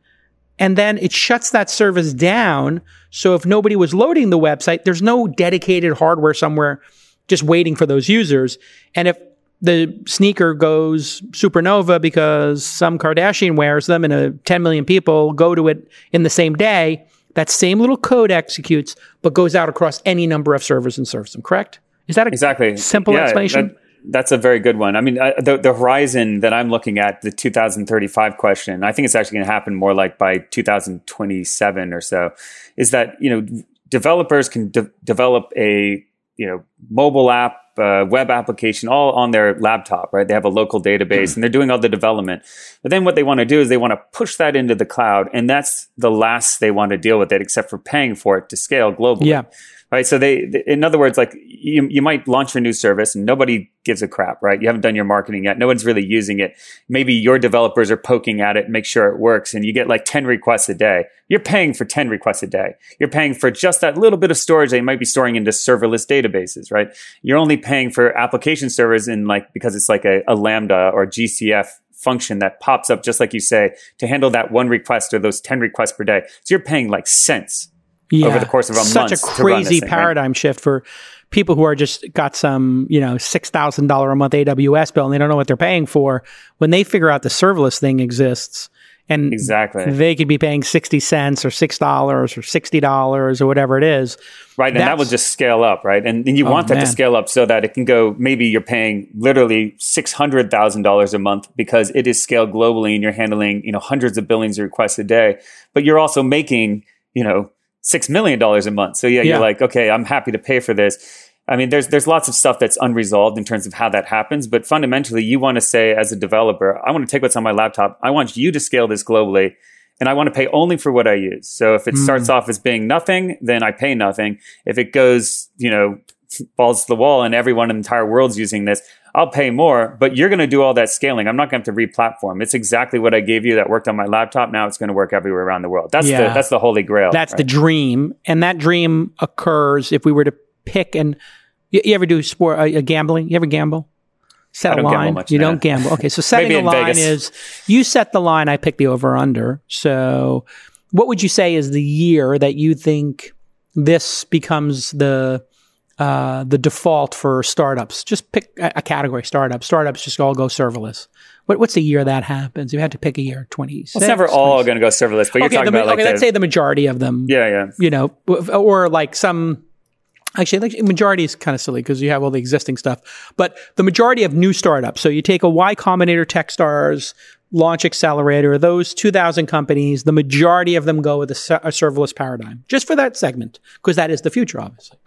and then it shuts that service down. So if nobody was loading the website, there's no dedicated hardware somewhere just waiting for those users. And if the sneaker goes supernova because some Kardashian wears them and a 10 million people go to it in the same day, that same little code executes, but goes out across any number of servers and serves them, correct? Is that a exactly. simple yeah, explanation? That, that's a very good one. I mean, uh, the, the horizon that I'm looking at, the 2035 question, I think it's actually going to happen more like by 2027 or so, is that, you know, developers can de- develop a, you know, mobile app, uh, web application all on their laptop, right? They have a local database and they're doing all the development. But then what they want to do is they want to push that into the cloud. And that's the last they want to deal with it, except for paying for it to scale globally. Yeah right? So they, in other words, like you, you might launch a new service and nobody gives a crap, right? You haven't done your marketing yet. No one's really using it. Maybe your developers are poking at it, make sure it works and you get like 10 requests a day. you're paying for 10 requests a day. You're paying for just that little bit of storage you might be storing into serverless databases, right? You're only paying for application servers in like, because it's like a, a Lambda or GCF function that pops up, just like you say, to handle that one request or those 10 requests per day. So you're paying like cents yeah. over the course of a month. Such a crazy thing, paradigm right? shift for people who are just got some, you know, $6,000 a month AWS bill and they don't know what they're paying for. When they figure out the serverless thing exists, and exactly they could be paying 60 cents or $6 or $60 or whatever it is right and that will just scale up right and, and you oh, want that man. to scale up so that it can go maybe you're paying literally $600000 a month because it is scaled globally and you're handling you know hundreds of billions of requests a day but you're also making you know six million dollars a month. So yeah, yeah, you're like, okay, I'm happy to pay for this. I mean, there's there's lots of stuff that's unresolved in terms of how that happens, but fundamentally, you want to say as a developer, I want to take what's on my laptop. I want you to scale this globally, and I want to pay only for what I use. So if it mm. starts off as being nothing, then I pay nothing. If it goes, you know, balls to the wall and everyone in the entire world's using this, I'll pay more, but you're going to do all that scaling. I'm not going to have to re-platform. It's exactly what I gave you that worked on my laptop. Now it's going to work everywhere around the world. That's yeah. the that's the holy grail. That's right? the dream, and that dream occurs if we were to pick and you, you ever do sport uh, gambling? You ever gamble? Set a line. Much, you don't gamble. Okay, so setting a line Vegas. is you set the line. I pick the over under. So, what would you say is the year that you think this becomes the uh, the default for startups. Just pick a, a, category, startups. Startups just all go serverless. What, what's the year that happens? You had to pick a year, 26? Well, it's never all going to go serverless, but you're talking the, about like Okay, the, let's say the majority of them. Yeah, yeah. You know, or like some Actually, like majority is kind of silly because you have all the existing stuff. But the majority of new startups. So you take a Y Combinator, TechStars, Launch Accelerator, those 2,000 companies, the majority of them go with a, a serverless paradigm just for that segment because that is the future, obviously.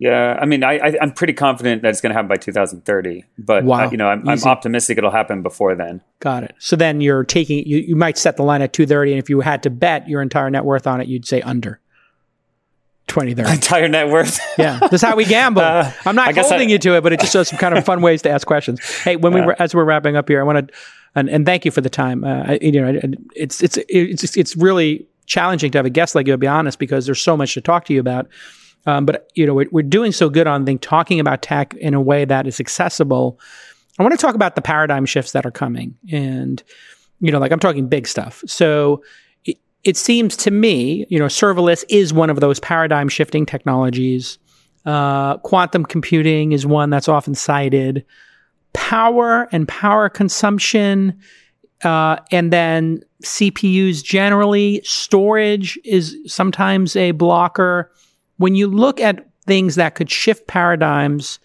Yeah, I mean, I, I am pretty confident that it's going to happen by 2030, but uh, wow. uh, you know, I'm, I'm, optimistic it'll happen before then. Got it. So then you're taking you you might set the line at 230, and if you had to bet your entire net worth on it, you'd say under. 2030. Entire net worth. yeah, That's how we gamble. Uh, I'm not holding I, you to it, but it just shows some kind of fun ways to ask questions. Hey, when we as we're wrapping up here, I want to and, and thank you for the time. Uh, you know, it's it's it's it's really challenging to have a guest like you. To be honest, because there's so much to talk to you about. Um, but you know, we're, we're, doing so good on think, talking about tech in a way that is accessible. I want to talk about the paradigm shifts that are coming, and you know, like I'm talking big stuff. So it, it seems to me, you know, serverless is one of those paradigm shifting technologies. Uh, quantum computing is one that's often cited. Power and power consumption, uh, and then CPUs generally. Storage is sometimes a blocker when you look at things that could shift paradigms,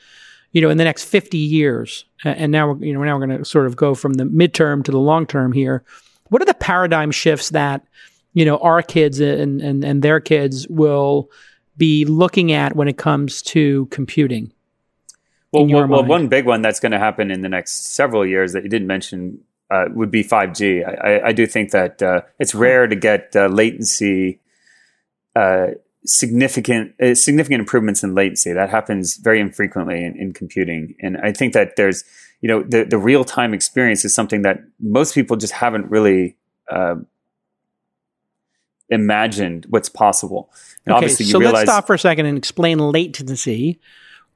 you know, in the next 50 years, and now we're, you know, now we're going to sort of go from the midterm to the long term here. What are the paradigm shifts that, you know, our kids and, and, and their kids will be looking at when it comes to computing? Well, well, well, one big one that's going to happen in the next several years that you didn't mention uh, would be 5G. I, I, I do think that uh, it's rare to get uh, latency uh, significant uh, significant improvements in latency. That happens very infrequently in, in, computing, and I think that there's you know the the real time experience is something that most people just haven't really. Uh, imagined what's possible. And okay, obviously so realize- let's stop for a second and explain latency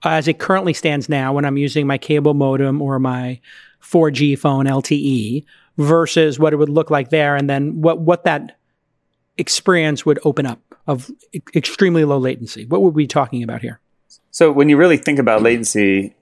as it currently stands now when I'm using my cable modem or my 4G phone LTE versus what it would look like there, and then what what that experience would open up of e- extremely low latency? What would we be talking about here? So when you really think about latency,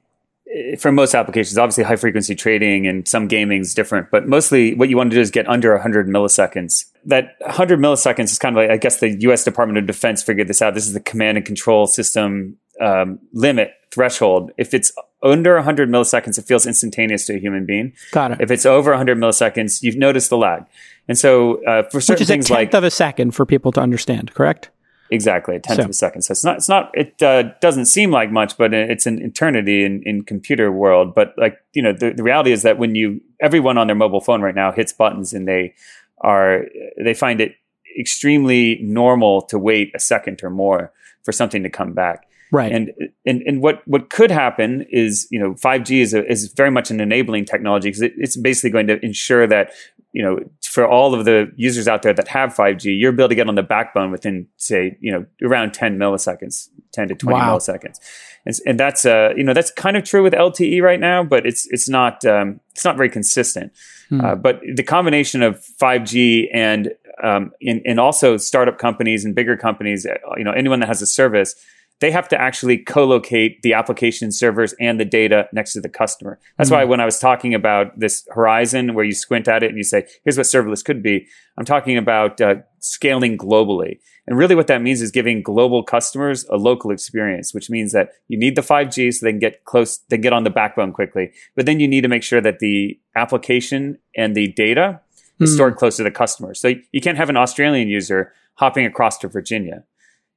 eh, for most applications, obviously high frequency trading and some gaming is different, but mostly what you want to do is get under 100 milliseconds. That 100 milliseconds is kind of like, I guess the US Department of Defense figured this out. This is the command and control system um, limit threshold. If it's under 100 milliseconds, it feels instantaneous to a human being. Got it. If it's over 100 milliseconds, you've noticed the lag. And so uh, for certain Which is things a tenth like of a second for people to understand, correct? Exactly, a tenth so. of a second. So it's not, it's not, it uh, doesn't seem like much, but it's an eternity in, in computer world. But like, you know, the, the reality is that when you, everyone on their mobile phone right now hits buttons and they are, they find it extremely normal to wait a second or more for something to come back. Right. And and and what what could happen is you know 5G is a, is very much an enabling technology because it, it's basically going to ensure that you know, for all of the users out there that have 5G, you're able to get on the backbone within, say, you know, around 10 milliseconds, 10 to 20 wow. milliseconds, and, and that's uh, you know, that's kind of true with LTE right now, but it's it's not um, it's not very consistent. Hmm. Uh, but the combination of 5G and um, and, and also startup companies and bigger companies, uh, you know, anyone that has a service they have to actually co-locate the application servers and the data next to the customer. That's mm-hmm. why when I was talking about this horizon where you squint at it and you say, here's what serverless could be, I'm talking about uh, scaling globally. And really what that means is giving global customers a local experience, which means that you need the 5G so they can get close, they get on the backbone quickly. But then you need to make sure that the application and the data is mm-hmm. stored close to the customer. So you can't have an Australian user hopping across to Virginia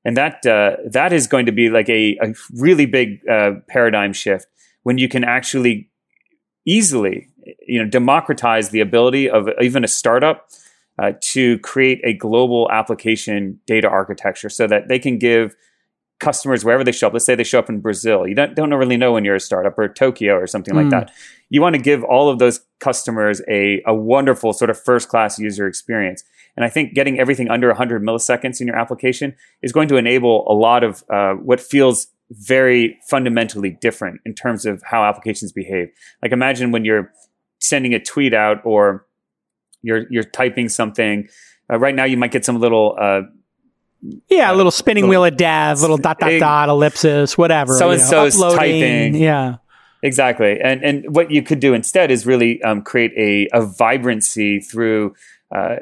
and that uh, that is going to be like a, a really big uh, paradigm shift when you can actually easily you know democratize the ability of even a startup uh, to create a global application data architecture so that they can give customers wherever they show up. Let's say they show up in Brazil. You don't, don't really know when you're a startup or Tokyo or something mm. like that. You want to give all of those customers a, a wonderful sort of first class user experience. And I think getting everything under 100 milliseconds in your application is going to enable a lot of uh, what feels very fundamentally different in terms of how applications behave. Like imagine when you're sending a tweet out or you're you're typing something. Uh, right now, you might get some little uh, yeah, a little spinning little, wheel of dev, little dot dot dot ellipsis, whatever. So and so's typing. Yeah. Exactly. And and what you could do instead is really um, create a, a vibrancy through uh,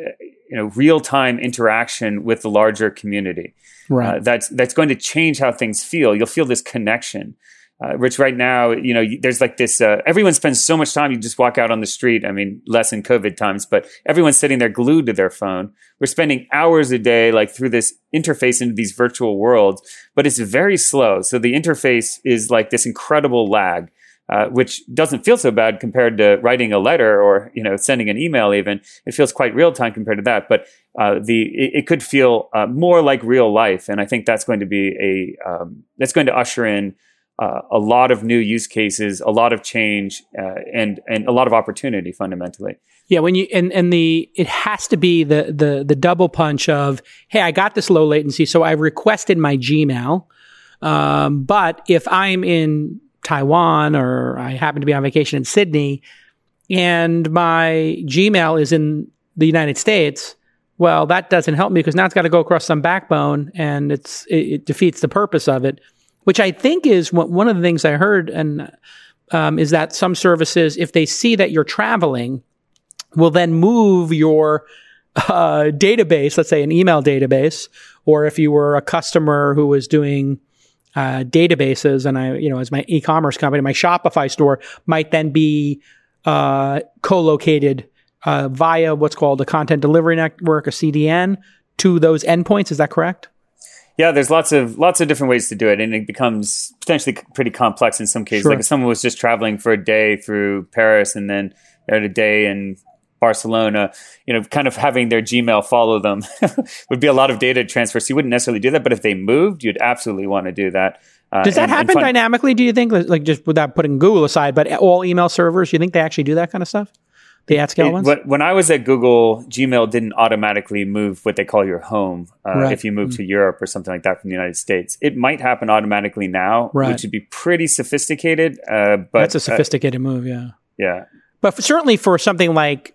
you know real time interaction with the larger community. Right. Uh, that's that's going to change how things feel. You'll feel this connection. Uh, which right now, you know, there's like this, uh, everyone spends so much time. You just walk out on the street. I mean, less in COVID times, but everyone's sitting there glued to their phone. We're spending hours a day, like through this interface into these virtual worlds, but it's very slow. So the interface is like this incredible lag. Uh, which doesn't feel so bad compared to writing a letter or you know sending an email. Even it feels quite real time compared to that. But uh, the it, it, could feel uh, more like real life, and I think that's going to be a um, that's going to usher in uh, a lot of new use cases, a lot of change, uh, and and a lot of opportunity fundamentally. Yeah, when you and and the it has to be the the the double punch of hey, I got this low latency, so I requested my Gmail. Um, but if I'm in Taiwan or I happen to be on vacation in Sydney, and my Gmail is in the United States, well, that doesn't help me because now it's got to go across some backbone, and it's it, it defeats the purpose of it which I think is what, one of the things I heard, and um, is that some services, if they see that you're traveling, will then move your uh, database, let's say an email database, or if you were a customer who was doing uh, databases, and I, you know, as my e-commerce company, my Shopify store might then be uh, co-located uh, via what's called a content delivery network, a CDN, to those endpoints. Is that correct? Yeah, there's lots of lots of different ways to do it, and it becomes potentially pretty complex in some cases. Sure. Like if someone was just traveling for a day through Paris and then they had a day in Barcelona, you know, kind of having their Gmail follow them would be a lot of data transfer. So you wouldn't necessarily do that, but if they moved, you'd absolutely want to do that. Uh, Does that and, happen and dynamically? Do you think, like just without putting Google aside, but all email servers? You think they actually do that kind of stuff? The at scale ones? When I was at Google, Gmail didn't automatically move what they call your home uh, right. if you move mm-hmm. to Europe or something like that from the United States. It might happen automatically now, right. which would be pretty sophisticated. Uh, but That's a uh, sophisticated uh, move, yeah. Yeah. But for, certainly for something like,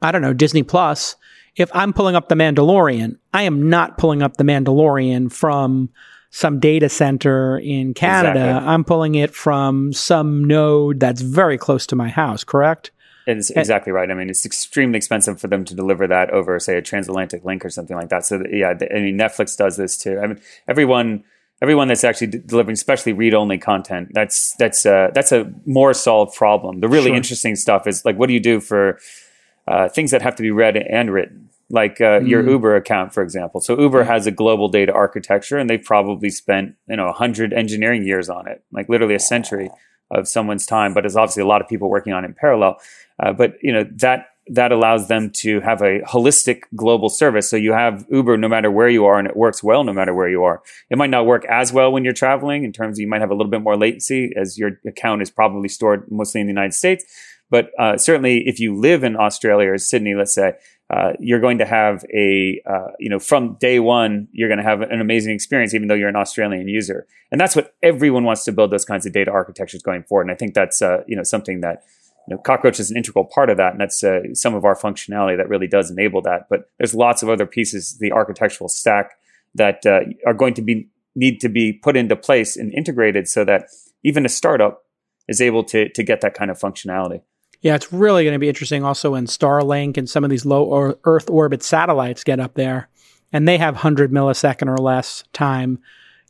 I don't know, Disney Plus, if I'm pulling up The Mandalorian, I am not pulling up The Mandalorian from some data center in Canada. Exactly. I'm pulling it from some node that's very close to my house, correct? It's exactly right. I mean, it's extremely expensive for them to deliver that over, say, a transatlantic link or something like that. So, yeah, I mean, Netflix does this too. I mean, everyone, everyone that's actually delivering, especially read-only content, that's that's uh, that's a more solved problem. The really sure. interesting stuff is like, what do you do for uh, things that have to be read and written? Like uh, mm. your Uber account, for example. So Uber has a global data architecture, and they've probably spent you know hundred engineering years on it, like literally a century of someone's time. But there's obviously a lot of people working on it in parallel. Uh, but you know that that allows them to have a holistic global service. So you have Uber no matter where you are, and it works well no matter where you are. It might not work as well when you're traveling in terms of you might have a little bit more latency as your account is probably stored mostly in the United States. But uh, certainly, if you live in Australia or Sydney, let's say, uh, you're going to have a, uh, you know, from day one, you're going to have an amazing experience, even though you're an Australian user. And that's what everyone wants to build those kinds of data architectures going forward. And I think that's, uh, you know, something that, you know, Cockroach is an integral part of that. And that's uh, some of our functionality that really does enable that. But there's lots of other pieces, the architectural stack that uh, are going to be, need to be put into place and integrated so that even a startup is able to, to get that kind of functionality. Yeah, it's really going to be interesting also when Starlink and some of these low or Earth orbit satellites get up there and they have 100 millisecond or less time.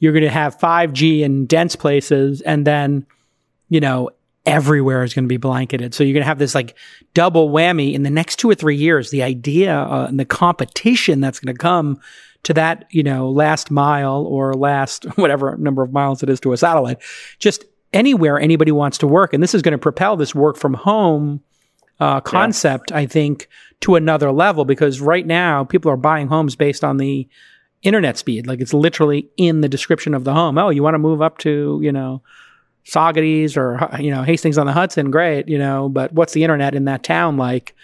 You're going to have 5G in dense places and then, you know, everywhere is going to be blanketed. So you're going to have this like double whammy in the next two or three years. The idea uh, and the competition that's going to come to that, you know, last mile or last whatever number of miles it is to a satellite, just anywhere anybody wants to work. And this is going to propel this work from home uh, concept, yeah. I think, to another level because right now people are buying homes based on the internet speed. Like it's literally in the description of the home. Oh, you want to move up to, you know, Saugerties or, you know, Hastings on the Hudson? Great, you know, but what's the internet in that town like?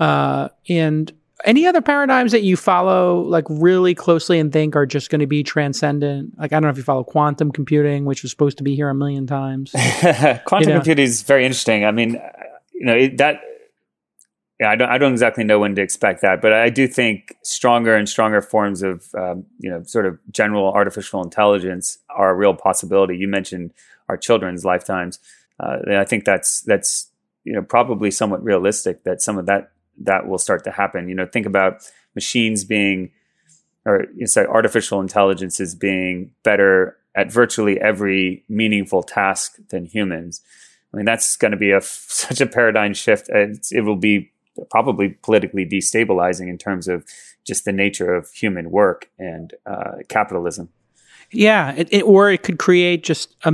Uh, and any other paradigms that you follow like really closely and think are just going to be transcendent? Like I don't know if you follow quantum computing, which was supposed to be here a million times. quantum you know? computing is very interesting. I mean, you know it, that. Yeah, I don't. I don't exactly know when to expect that, but I do think stronger and stronger forms of, um, you know, sort of general artificial intelligence are a real possibility. You mentioned our children's lifetimes. Uh, I think that's that's you know probably somewhat realistic that some of that that will start to happen. You know, think about machines being, or say artificial intelligence is being better at virtually every meaningful task than humans. I mean, that's going to be a such a paradigm shift. It's, it will be probably politically destabilizing in terms of just the nature of human work and uh, capitalism. Yeah, it, it, or it could create just a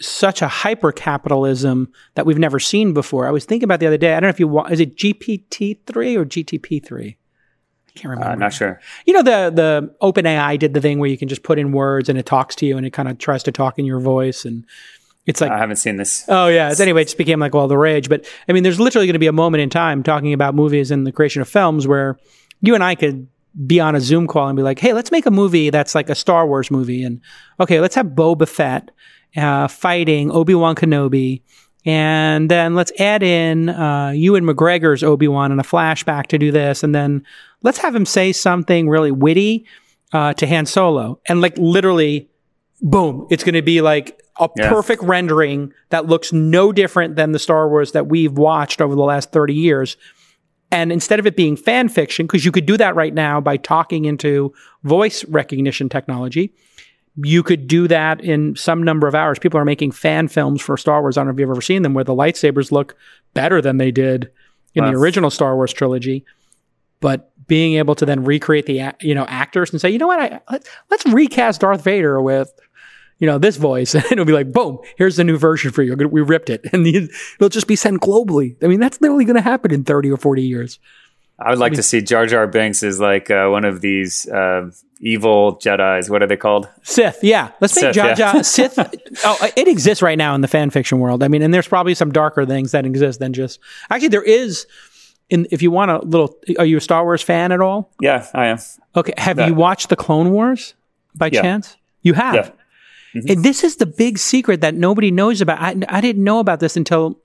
such a hyper capitalism that we've never seen before. I was thinking about the other day. I don't know if you want, is it GPT three or GTP three? I can't remember. Uh, not sure. You know the the OpenAI did the thing where you can just put in words and it talks to you and it kind of tries to talk in your voice and it's like I haven't seen this. Oh yeah. Anyway, it just became like all the rage. But I mean, there's literally going to be a moment in time talking about movies and the creation of films where you and I could be on a Zoom call and be like, "Hey, let's make a movie that's like a Star Wars movie." And okay, let's have Boba Fett uh, fighting Obi Wan Kenobi. And then let's add in uh, Ewan McGregor's Obi Wan in a flashback to do this. And then let's have him say something really witty uh, to Han Solo. And like literally, boom, it's going to be like a yeah. perfect rendering that looks no different than the Star Wars that we've watched over the last 30 years. And instead of it being fan fiction, because you could do that right now by talking into voice recognition technology, you could do that in some number of hours. People are making fan films for Star Wars. I don't know if you've ever seen them, where the lightsabers look better than they did in wow. the original Star Wars trilogy. But being able to then recreate the you know actors and say, you know what, I, let, let's recast Darth Vader with you know this voice, and it'll be like, boom, here's the new version for you. We ripped it, and it'll just be sent globally. I mean, that's literally going to happen in thirty or forty years. I would like I mean, to see Jar Jar Binks as like uh, one of these uh, evil Jedi's. What are they called? Sith. Yeah, let's make Sith, Jar Jar yeah. Sith. Oh, it exists right now in the fan fiction world. I mean, and there's probably some darker things that exist than just. Actually, there is. In, if you want a little, are you a Star Wars fan at all? Yeah, I am. Okay, have you watched the Clone Wars by yeah. chance? You have. Yeah. Mm-hmm. And this is the big secret that nobody knows about. I, I didn't know about this until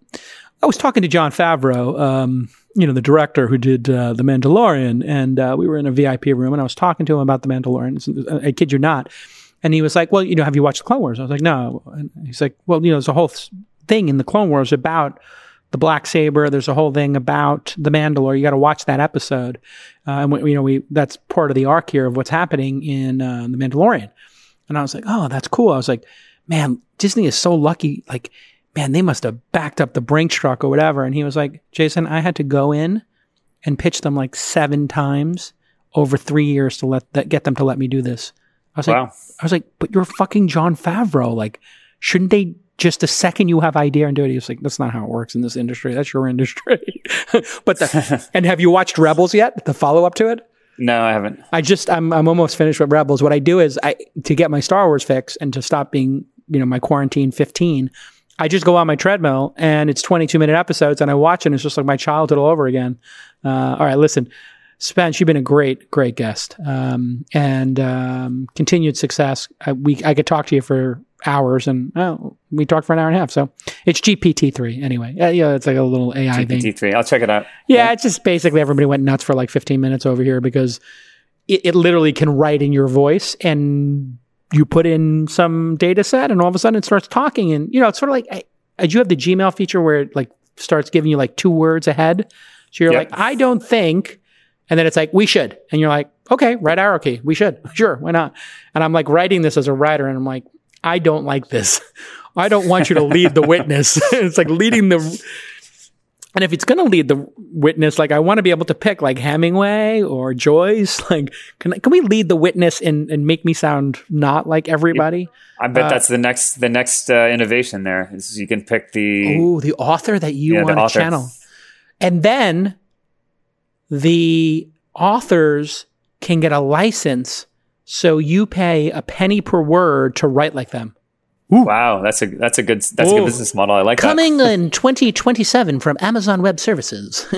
I was talking to Jon Favreau. Um, you know, the director who did uh, The Mandalorian, and uh, we were in a VIP room, and I was talking to him about The Mandalorian. I kid you not. And he was like, "Well, you know, have you watched the Clone Wars?" I was like, "No." And he's like, "Well, you know, there's a whole thing in the Clone Wars about the black saber. There's a whole thing about the Mandalore. You got to watch that episode." Uh, and we, you know, we that's part of the arc here of what's happening in uh, the Mandalorian. And I was like, "Oh, that's cool." I was like, "Man, Disney is so lucky. Like, man, they must have backed up the brink truck or whatever. And he was like, Jason, I had to go in and pitch them like seven times over three years to let that get them to let me do this. I was wow. like, I was like, but you're fucking Jon Favreau. Like, shouldn't they just the second you have idea and do it? He's like, that's not how it works in this industry. That's your industry. but the, and have you watched Rebels yet? The follow up to it? No, I haven't. I just I'm I'm almost finished with Rebels. What I do is I to get my Star Wars fix and to stop being you know my quarantine 15 I just go on my treadmill and it's 22 minute episodes and I watch it and it's just like my childhood all over again. Uh, all right, listen, Spence, you've been a great, great guest um, and um, continued success. I, we, I could talk to you for hours and oh, we talked for an hour and a half. So it's GPT-3 anyway. Uh, yeah, it's like a little AI thing. GPT-3. I'll check it out. Yeah, yeah, it's just basically everybody went nuts for like 15 minutes over here because it, it literally can write in your voice and you put in some data set and all of a sudden it starts talking and you know it's sort of like I, I do have the gmail feature where it like starts giving you like two words ahead. So you're yep. like i don't think and then it's like we should. And you're like okay right arrow key we should. Sure. Why not? And i'm like writing this as a writer and i'm like i don't like this. I don't want you to lead the witness. It's like leading the and if it's going to lead the witness, like I want to be able to pick like Hemingway or Joyce. Like, can can we lead the witness and, and make me sound not like everybody? I bet uh, that's the next the next uh, innovation. There is you can pick the oh the author that you yeah, want to channel, and then the authors can get a license, so you pay a penny per word to write like them. Ooh. Wow, that's a that's a good that's Ooh. a good business model. I like that. coming that. in 2027 from Amazon Web Services.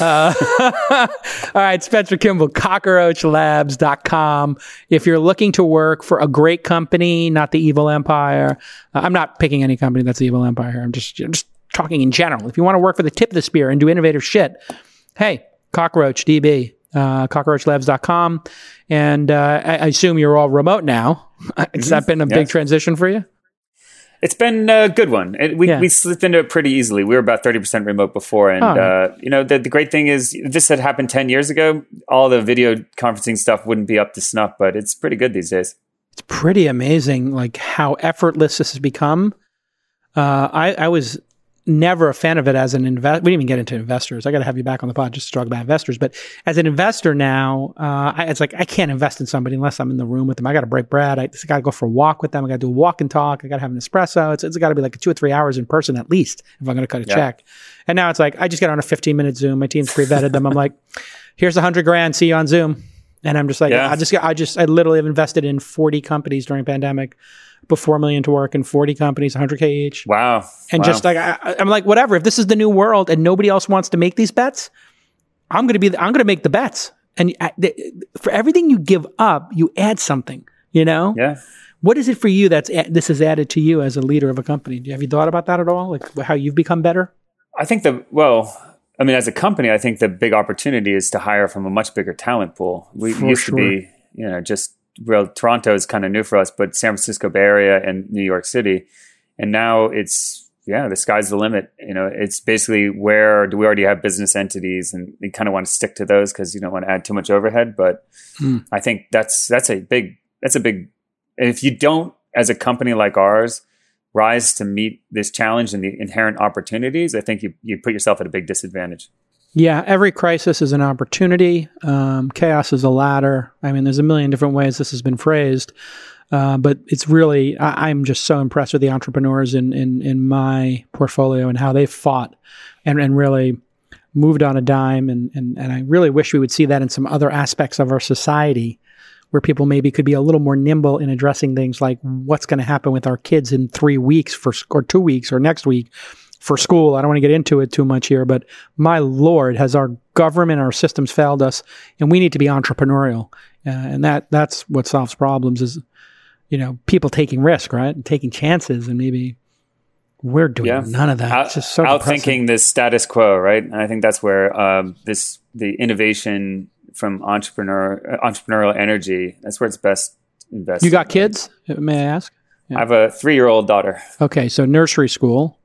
uh, all right, Spencer Kimball, cockroachlabs.com. If you're looking to work for a great company, not the evil empire, uh, I'm not picking any company that's the evil empire. I'm just I'm just talking in general. If you want to work for the tip of the spear and do innovative shit, hey, Cockroach DB, uh, cockroachlabs.com. And uh, I, I assume you're all remote now. Has mm-hmm. that been a yes. big transition for you? It's been a good one. It, we, yeah. we slipped into it pretty easily. We were about 30% remote before. And, oh. uh, you know, the, the, great thing is if this had happened 10 years ago, all the video conferencing stuff wouldn't be up to snuff, but it's pretty good these days. It's pretty amazing, like how effortless this has become. Uh, I, I was never a fan of it as an investor. We didn't even get into investors. I got to have you back on the pod just to talk about investors. But as an investor now, uh, I, it's like I can't invest in somebody unless I'm in the room with them. I got to break bread. I got to go for a walk with them. I got to do a walk and talk. I got to have an espresso. It's, it's got to be like two or three hours in person at least if I'm going to cut a yeah. check. And now it's like I just got on a 15 minute Zoom. My team's pre vetted them. I'm like, here's a hundred grand. See you on Zoom. And I'm just like, yeah. I just, I just, I literally have invested in 40 companies during pandemic put four million to work in 40 companies, 100k each. Wow. And wow. just like I, am like, whatever. If this is the new world and nobody else wants to make these bets, I'm going to be. The, I'm going to make the bets. And uh, for everything you give up, you add something. You know. Yeah. What is it for you that's this is added to you as a leader of a company? Have you thought about that at all? Like how you've become better? I think the well. I mean, as a company, I think the big opportunity is to hire from a much bigger talent pool. We for used sure. to be, you know, just well, Toronto is kind of new for us, but San Francisco Bay Area and New York City, and now it's yeah, the sky's the limit. You know, it's basically where do we already have business entities, and we kind of want to stick to those because you don't want to add too much overhead. But mm. I think that's that's a big that's a big. If you don't, as a company like ours, rise to meet this challenge and the inherent opportunities, I think you you put yourself at a big disadvantage. Yeah, every crisis is an opportunity. Um, chaos is a ladder. I mean, there's a million different ways this has been phrased, uh, but it's really I, am just so impressed with the entrepreneurs in in in my portfolio and how they've fought and and really moved on a dime. And and and I really wish we would see that in some other aspects of our society. Where people maybe could be a little more nimble in addressing things like what's going to happen with our kids in three weeks for or two weeks or next week for school. I don't want to get into it too much here, but my Lord, has our government, our systems failed us, and we need to be entrepreneurial, uh, and that that's what solves problems. Is you know people taking risk, right, and taking chances, and maybe we're doing yeah. none of that. Out, it's just so outthinking the status quo, right? And I think that's where um, this the innovation from entrepreneur uh, entrepreneurial energy. That's where it's best invested. You got kids? May I ask? Yeah. I have a three year old daughter. Okay, so nursery school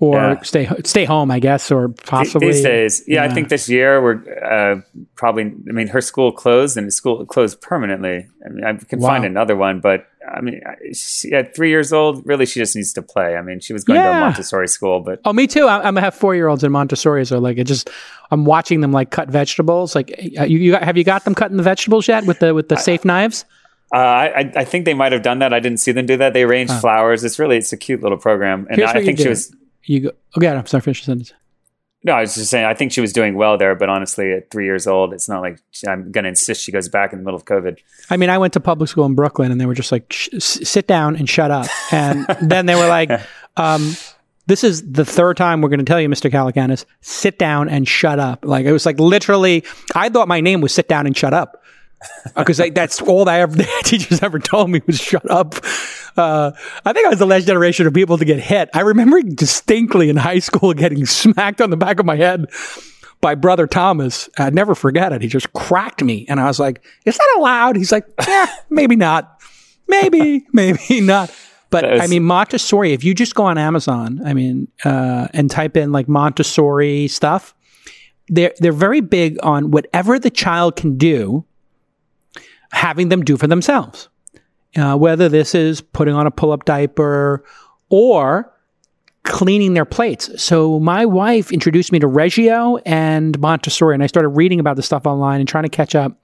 or yeah. stay stay home, I guess, or possibly these days. Yeah, yeah. I think this year we're uh, probably. I mean, her school closed and school closed permanently. I mean, I can wow. find another one, but I mean, she, at three years old, really, she just needs to play. I mean, she was going yeah. to a Montessori school, but oh, me too. I, am gonna have four year olds in Montessori, so like it just I'm watching them like cut vegetables. Like, uh, you, you have you got them cutting the vegetables yet with the with the I, safe knives? Uh, I, I think they might have done that. I didn't see them do that. They arranged huh. flowers. It's really it's a cute little program, and I, I think she was you go. Okay, I'm sorry. Finish the sentence. No, I was just saying. I think she was doing well there, but honestly, at three years old, it's not like I'm going to insist she goes back in the middle of COVID. I mean, I went to public school in Brooklyn, and they were just like, "Sit down and shut up." And then they were like, Um, this is the third time we're going to tell you, Mr. Calacanis, sit down and shut up. Like it was like literally, I thought my name was sit down and shut up because that's all that ever, teachers ever told me was shut up. Uh, I think I was the last generation of people to get hit. I remember distinctly in high school getting smacked on the back of my head by brother Thomas. I'd never forget it. He just cracked me, and I was like, "Is that allowed?" He's like, "Yeah, maybe not, maybe, maybe not." But was- I mean, Montessori. If you just go on Amazon, I mean, uh, and type in like Montessori stuff, they're they're very big on whatever the child can do, having them do for themselves. Uh, whether this is putting on a pull up diaper or cleaning their plates. So my wife introduced me to Reggio and Montessori, and I started reading about this stuff online and trying to catch up.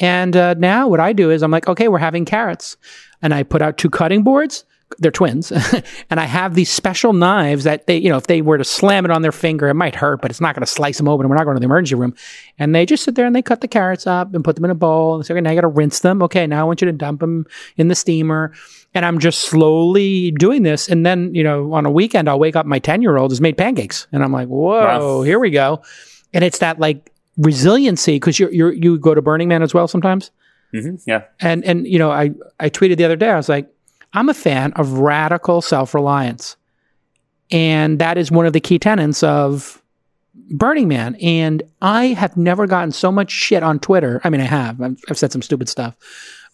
And uh, now what I do is I'm like, okay, we're having carrots, and I put out two cutting boards. They're twins, and I have these special knives that they, you know, if they were to slam it on their finger, it might hurt, but it's not going to slice them open. And we're not going to the emergency room. And they just sit there and they cut the carrots up and put them in a bowl. And say, okay, now you got to rinse them. Okay, now I want you to dump them in the steamer. And I'm just slowly doing this. And then, you know, on a weekend, I'll wake up. My ten year old has made pancakes, and I'm like, whoa, Wow. here we go. And it's that like resiliency because you're, you're you go to Burning Man as well sometimes. Mhm, yeah. And and you know, I I tweeted the other day. I was like, I'm a fan of radical self reliance, and that is one of the key tenets of Burning Man. And I have never gotten so much shit on Twitter. I mean, I have. I've, said some stupid stuff.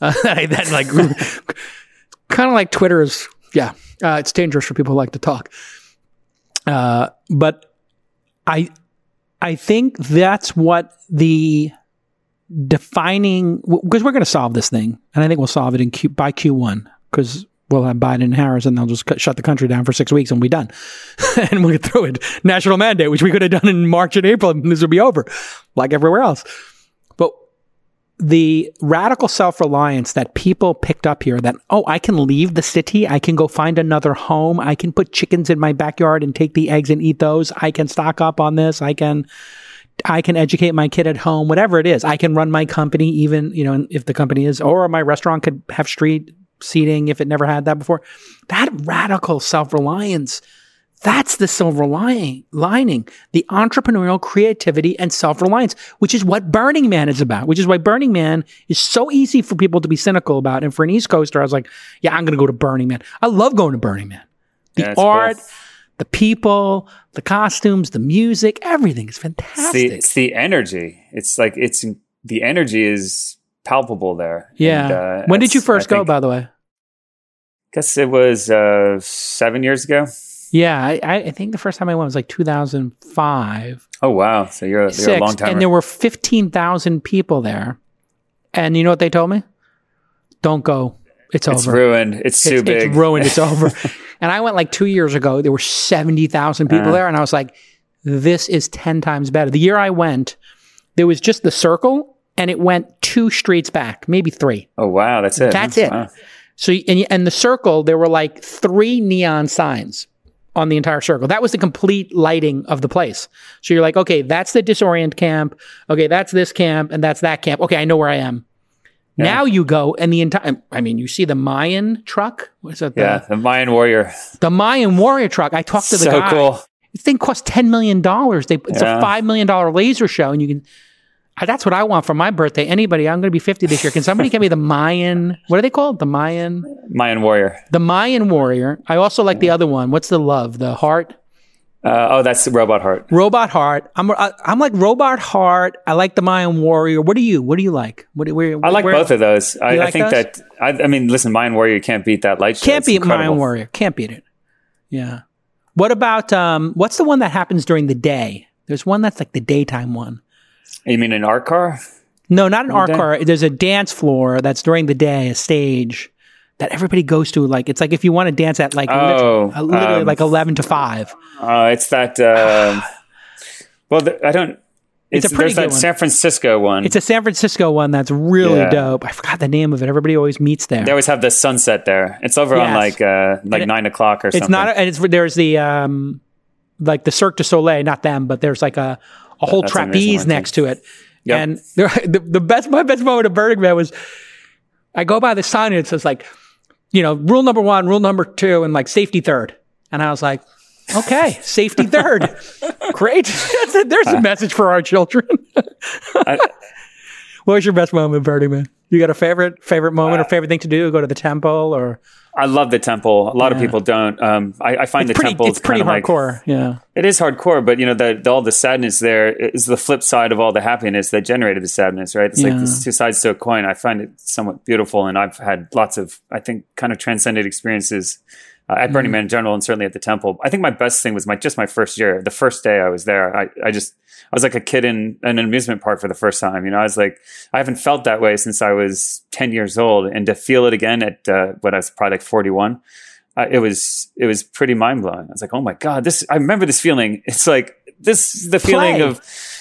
Uh, that like kind of like Twitter is. Yeah, uh, it's dangerous for people who like to talk. Uh, but I I think that's what the defining because we're going to solve this thing, and I think we'll solve it in Q, by Q1 because we'll have Biden and Harris, and they'll just cut, shut the country down for six weeks, and we'll be done, and we'll get through it. National mandate, which we could have done in March and April, and this would be over, like everywhere else. But the radical self reliance that people picked up here that, oh, I can leave the city. I can go find another home. I can put chickens in my backyard and take the eggs and eat those. I can stock up on this. I can, I can educate my kid at home, whatever it is. I can run my company, even, you know, if the company is, or my restaurant could have street seating if it never had that before. That radical self reliance that's the silver lining, lining, the entrepreneurial creativity and self-reliance, which is what Burning Man is about, which is why Burning Man is so easy for people to be cynical about. And for an East Coaster, I was like, yeah, I'm going to go to Burning Man. I love going to Burning Man. The Yeah, it's cool. art, the people, the costumes, the music, everything is It's fantastic. the, it's the energy. It's like it's the energy is palpable there. yeah. And, uh, when did you first I go, think- by the way? I guess it was uh, seven years ago. Yeah, I, I think the first time I went was like 2005. Oh wow! So you're, you're a long time. and there were 15,000 people there. And you know what they told me? Don't go. It's, over. it's over. ruined. It's too it's, big. it's ruined. It's over. and I went like two years ago. There were 70,000 people Uh. there. And I was like, this is 10 times better. The year I went, there was just the circle and it went two streets back, maybe three. oh wow! That's it. That's it. Wow. So, and, and the circle, there were like three neon signs on the entire circle. That was the complete lighting of the place. So you're like, okay, that's the disorient camp. Okay, that's this camp and that's that camp. Okay, I know where I am. Yeah. Now you go and the entire, I mean, you see the Mayan truck. What's that? The, Yeah, the Mayan warrior. the Mayan warrior truck. I talked to the so guy. cool. This thing costs $10 million. They, it's Yeah. a $5 million laser show and you can, that's what I want for my birthday. Anybody, I'm going to be 50 this year. Can somebody get me the Mayan, what are they called? The Mayan? Mayan warrior. The Mayan warrior. I also like the other one. What's the love? The heart? Uh, oh, that's the robot heart. Robot heart. I'm I, I'm like robot heart. I like the Mayan warrior. What do you? What do you like? What do where, I like where- both of those. I, You I think those? that. I, I mean, listen, Mayan warrior. Can't beat that light show. Can't It's beat incredible. Mayan warrior. Can't beat it. Yeah. What about um? What's the one that happens during the day? There's one that's like the daytime one. You mean an art car? No, not an art car. There's a dance floor that's during the day, a stage that everybody goes to. Like it's like if you want to dance at like Oh, lit- uh, literally um, like eleven to five. Uh, it's that. Uh, well, the, I don't. It's It's, a pretty there's that one. San Francisco one. It's a San Francisco one that's really Yeah. dope. I forgot the name of it. Everybody always meets there. they always have the sunset there. It's over on like uh, like it- nine o'clock or it's something. not, and it's there's the um, like the Cirque du Soleil, not them, but there's like a a whole That's trapeze next to it. Yep. And the, the best, my best moment of Burning Man was, I go by the sign and it says like, you know, rule number one, rule number two, and like safety third. And I was like, okay, safety third. Great. There's a message for our children. I, what was your best moment, Burning Man? You got a favorite favorite moment or uh, favorite thing to do? Go to the temple or I love the temple. A lot of people don't. Um, I, I find it's the pretty, temple it's pretty of like hardcore. yeah. it is hardcore, but you know the, the all the sadness there is the flip side of all the happiness that generated the sadness, right? It's like Yeah. there's two sides to a coin. I find it somewhat beautiful, and I've had lots of I think kind of transcended experiences uh, at Mm. Burning Man in general, and certainly at the temple. I think my best thing was my just my first year. The first day I was there, I, I just I was like a kid in an amusement park for the first time. You know, I was like I haven't felt that way since I was ten years old, and to feel it again at uh, when I was probably like forty one. Uh, it was it was pretty mind blowing. I was like, oh my god, this! I remember this feeling. It's like this is the feeling Play. of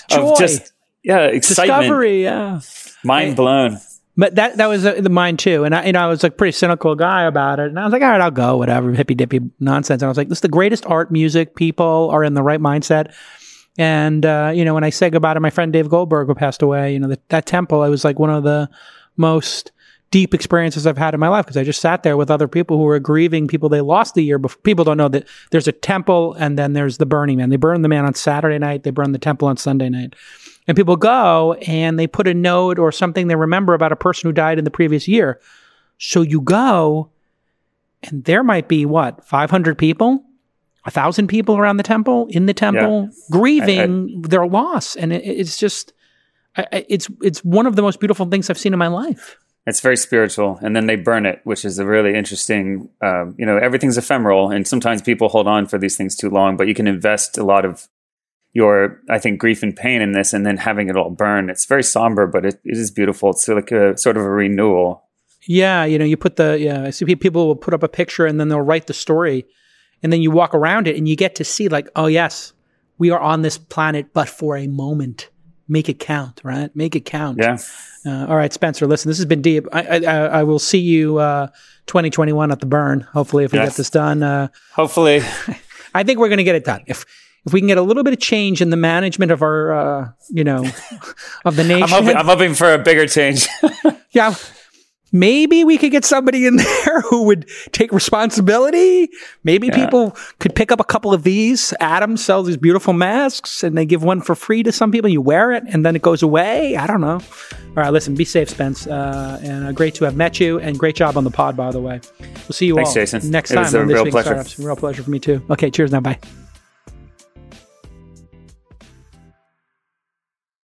Joy. of just yeah excitement, Discovery, yeah. mind blown. But that that was uh, the mine too, and I you know I was like a pretty cynical guy about it, and I was like, all right, I'll go, whatever, hippy dippy nonsense. And I was like, this is the greatest art, music, people are in the right mindset. And uh, you know, when I say goodbye to my friend Dave Goldberg, who passed away, you know, that that temple, it was like one of the most deep experiences I've had in my life because I just sat there with other people who were grieving people they lost the year before. People don't know that there's a temple and then there's the Burning Man. They burn the man on Saturday night, they burn the temple on Sunday night. And people go and they put a note or something they remember about a person who died in the previous year. So you go and there might be what, 500 people? A thousand people around the temple, in the temple, grieving their loss. And it, it's just, I, I- it's, it's one of the most beautiful things I've seen in my life. It's very spiritual, and then they burn it, which is a really interesting. Um, you know, everything's ephemeral, and sometimes people hold on for these things too long. But you can invest a lot of your, I think, grief and pain in this, and then having it all burn. It's very somber, but it, it is beautiful. It's like a sort of a renewal. Yeah, you know, you put the yeah. I see people will put up a picture and then they'll write the story, and then you walk around it and you get to see like, oh yes, we are on this planet, but for a moment. Make it count, right? Make it count. Yeah, Uh, all right, Spencer. Listen, this has been deep. I I, I will see you uh, 2021 at the burn. Hopefully, if we Yes. get this done, uh, hopefully, I think we're going to get it done. If if we can get a little bit of change in the management of our, uh, you know, of the nation. I'm hoping, I'm hoping for a bigger change. Yeah. Maybe we could get somebody in there who would take responsibility. Maybe people could pick up a couple of these. Adam sells these beautiful masks and they give one for free to some people. You wear it and then it goes away. I don't know. All right, listen, be safe, Spence. Uh, and uh, great to have met you and great job on the pod, by the way. We'll see you Thanks, all Jason. next It time was a on real pleasure. Startups. Real pleasure for me too. Okay, cheers now. Bye.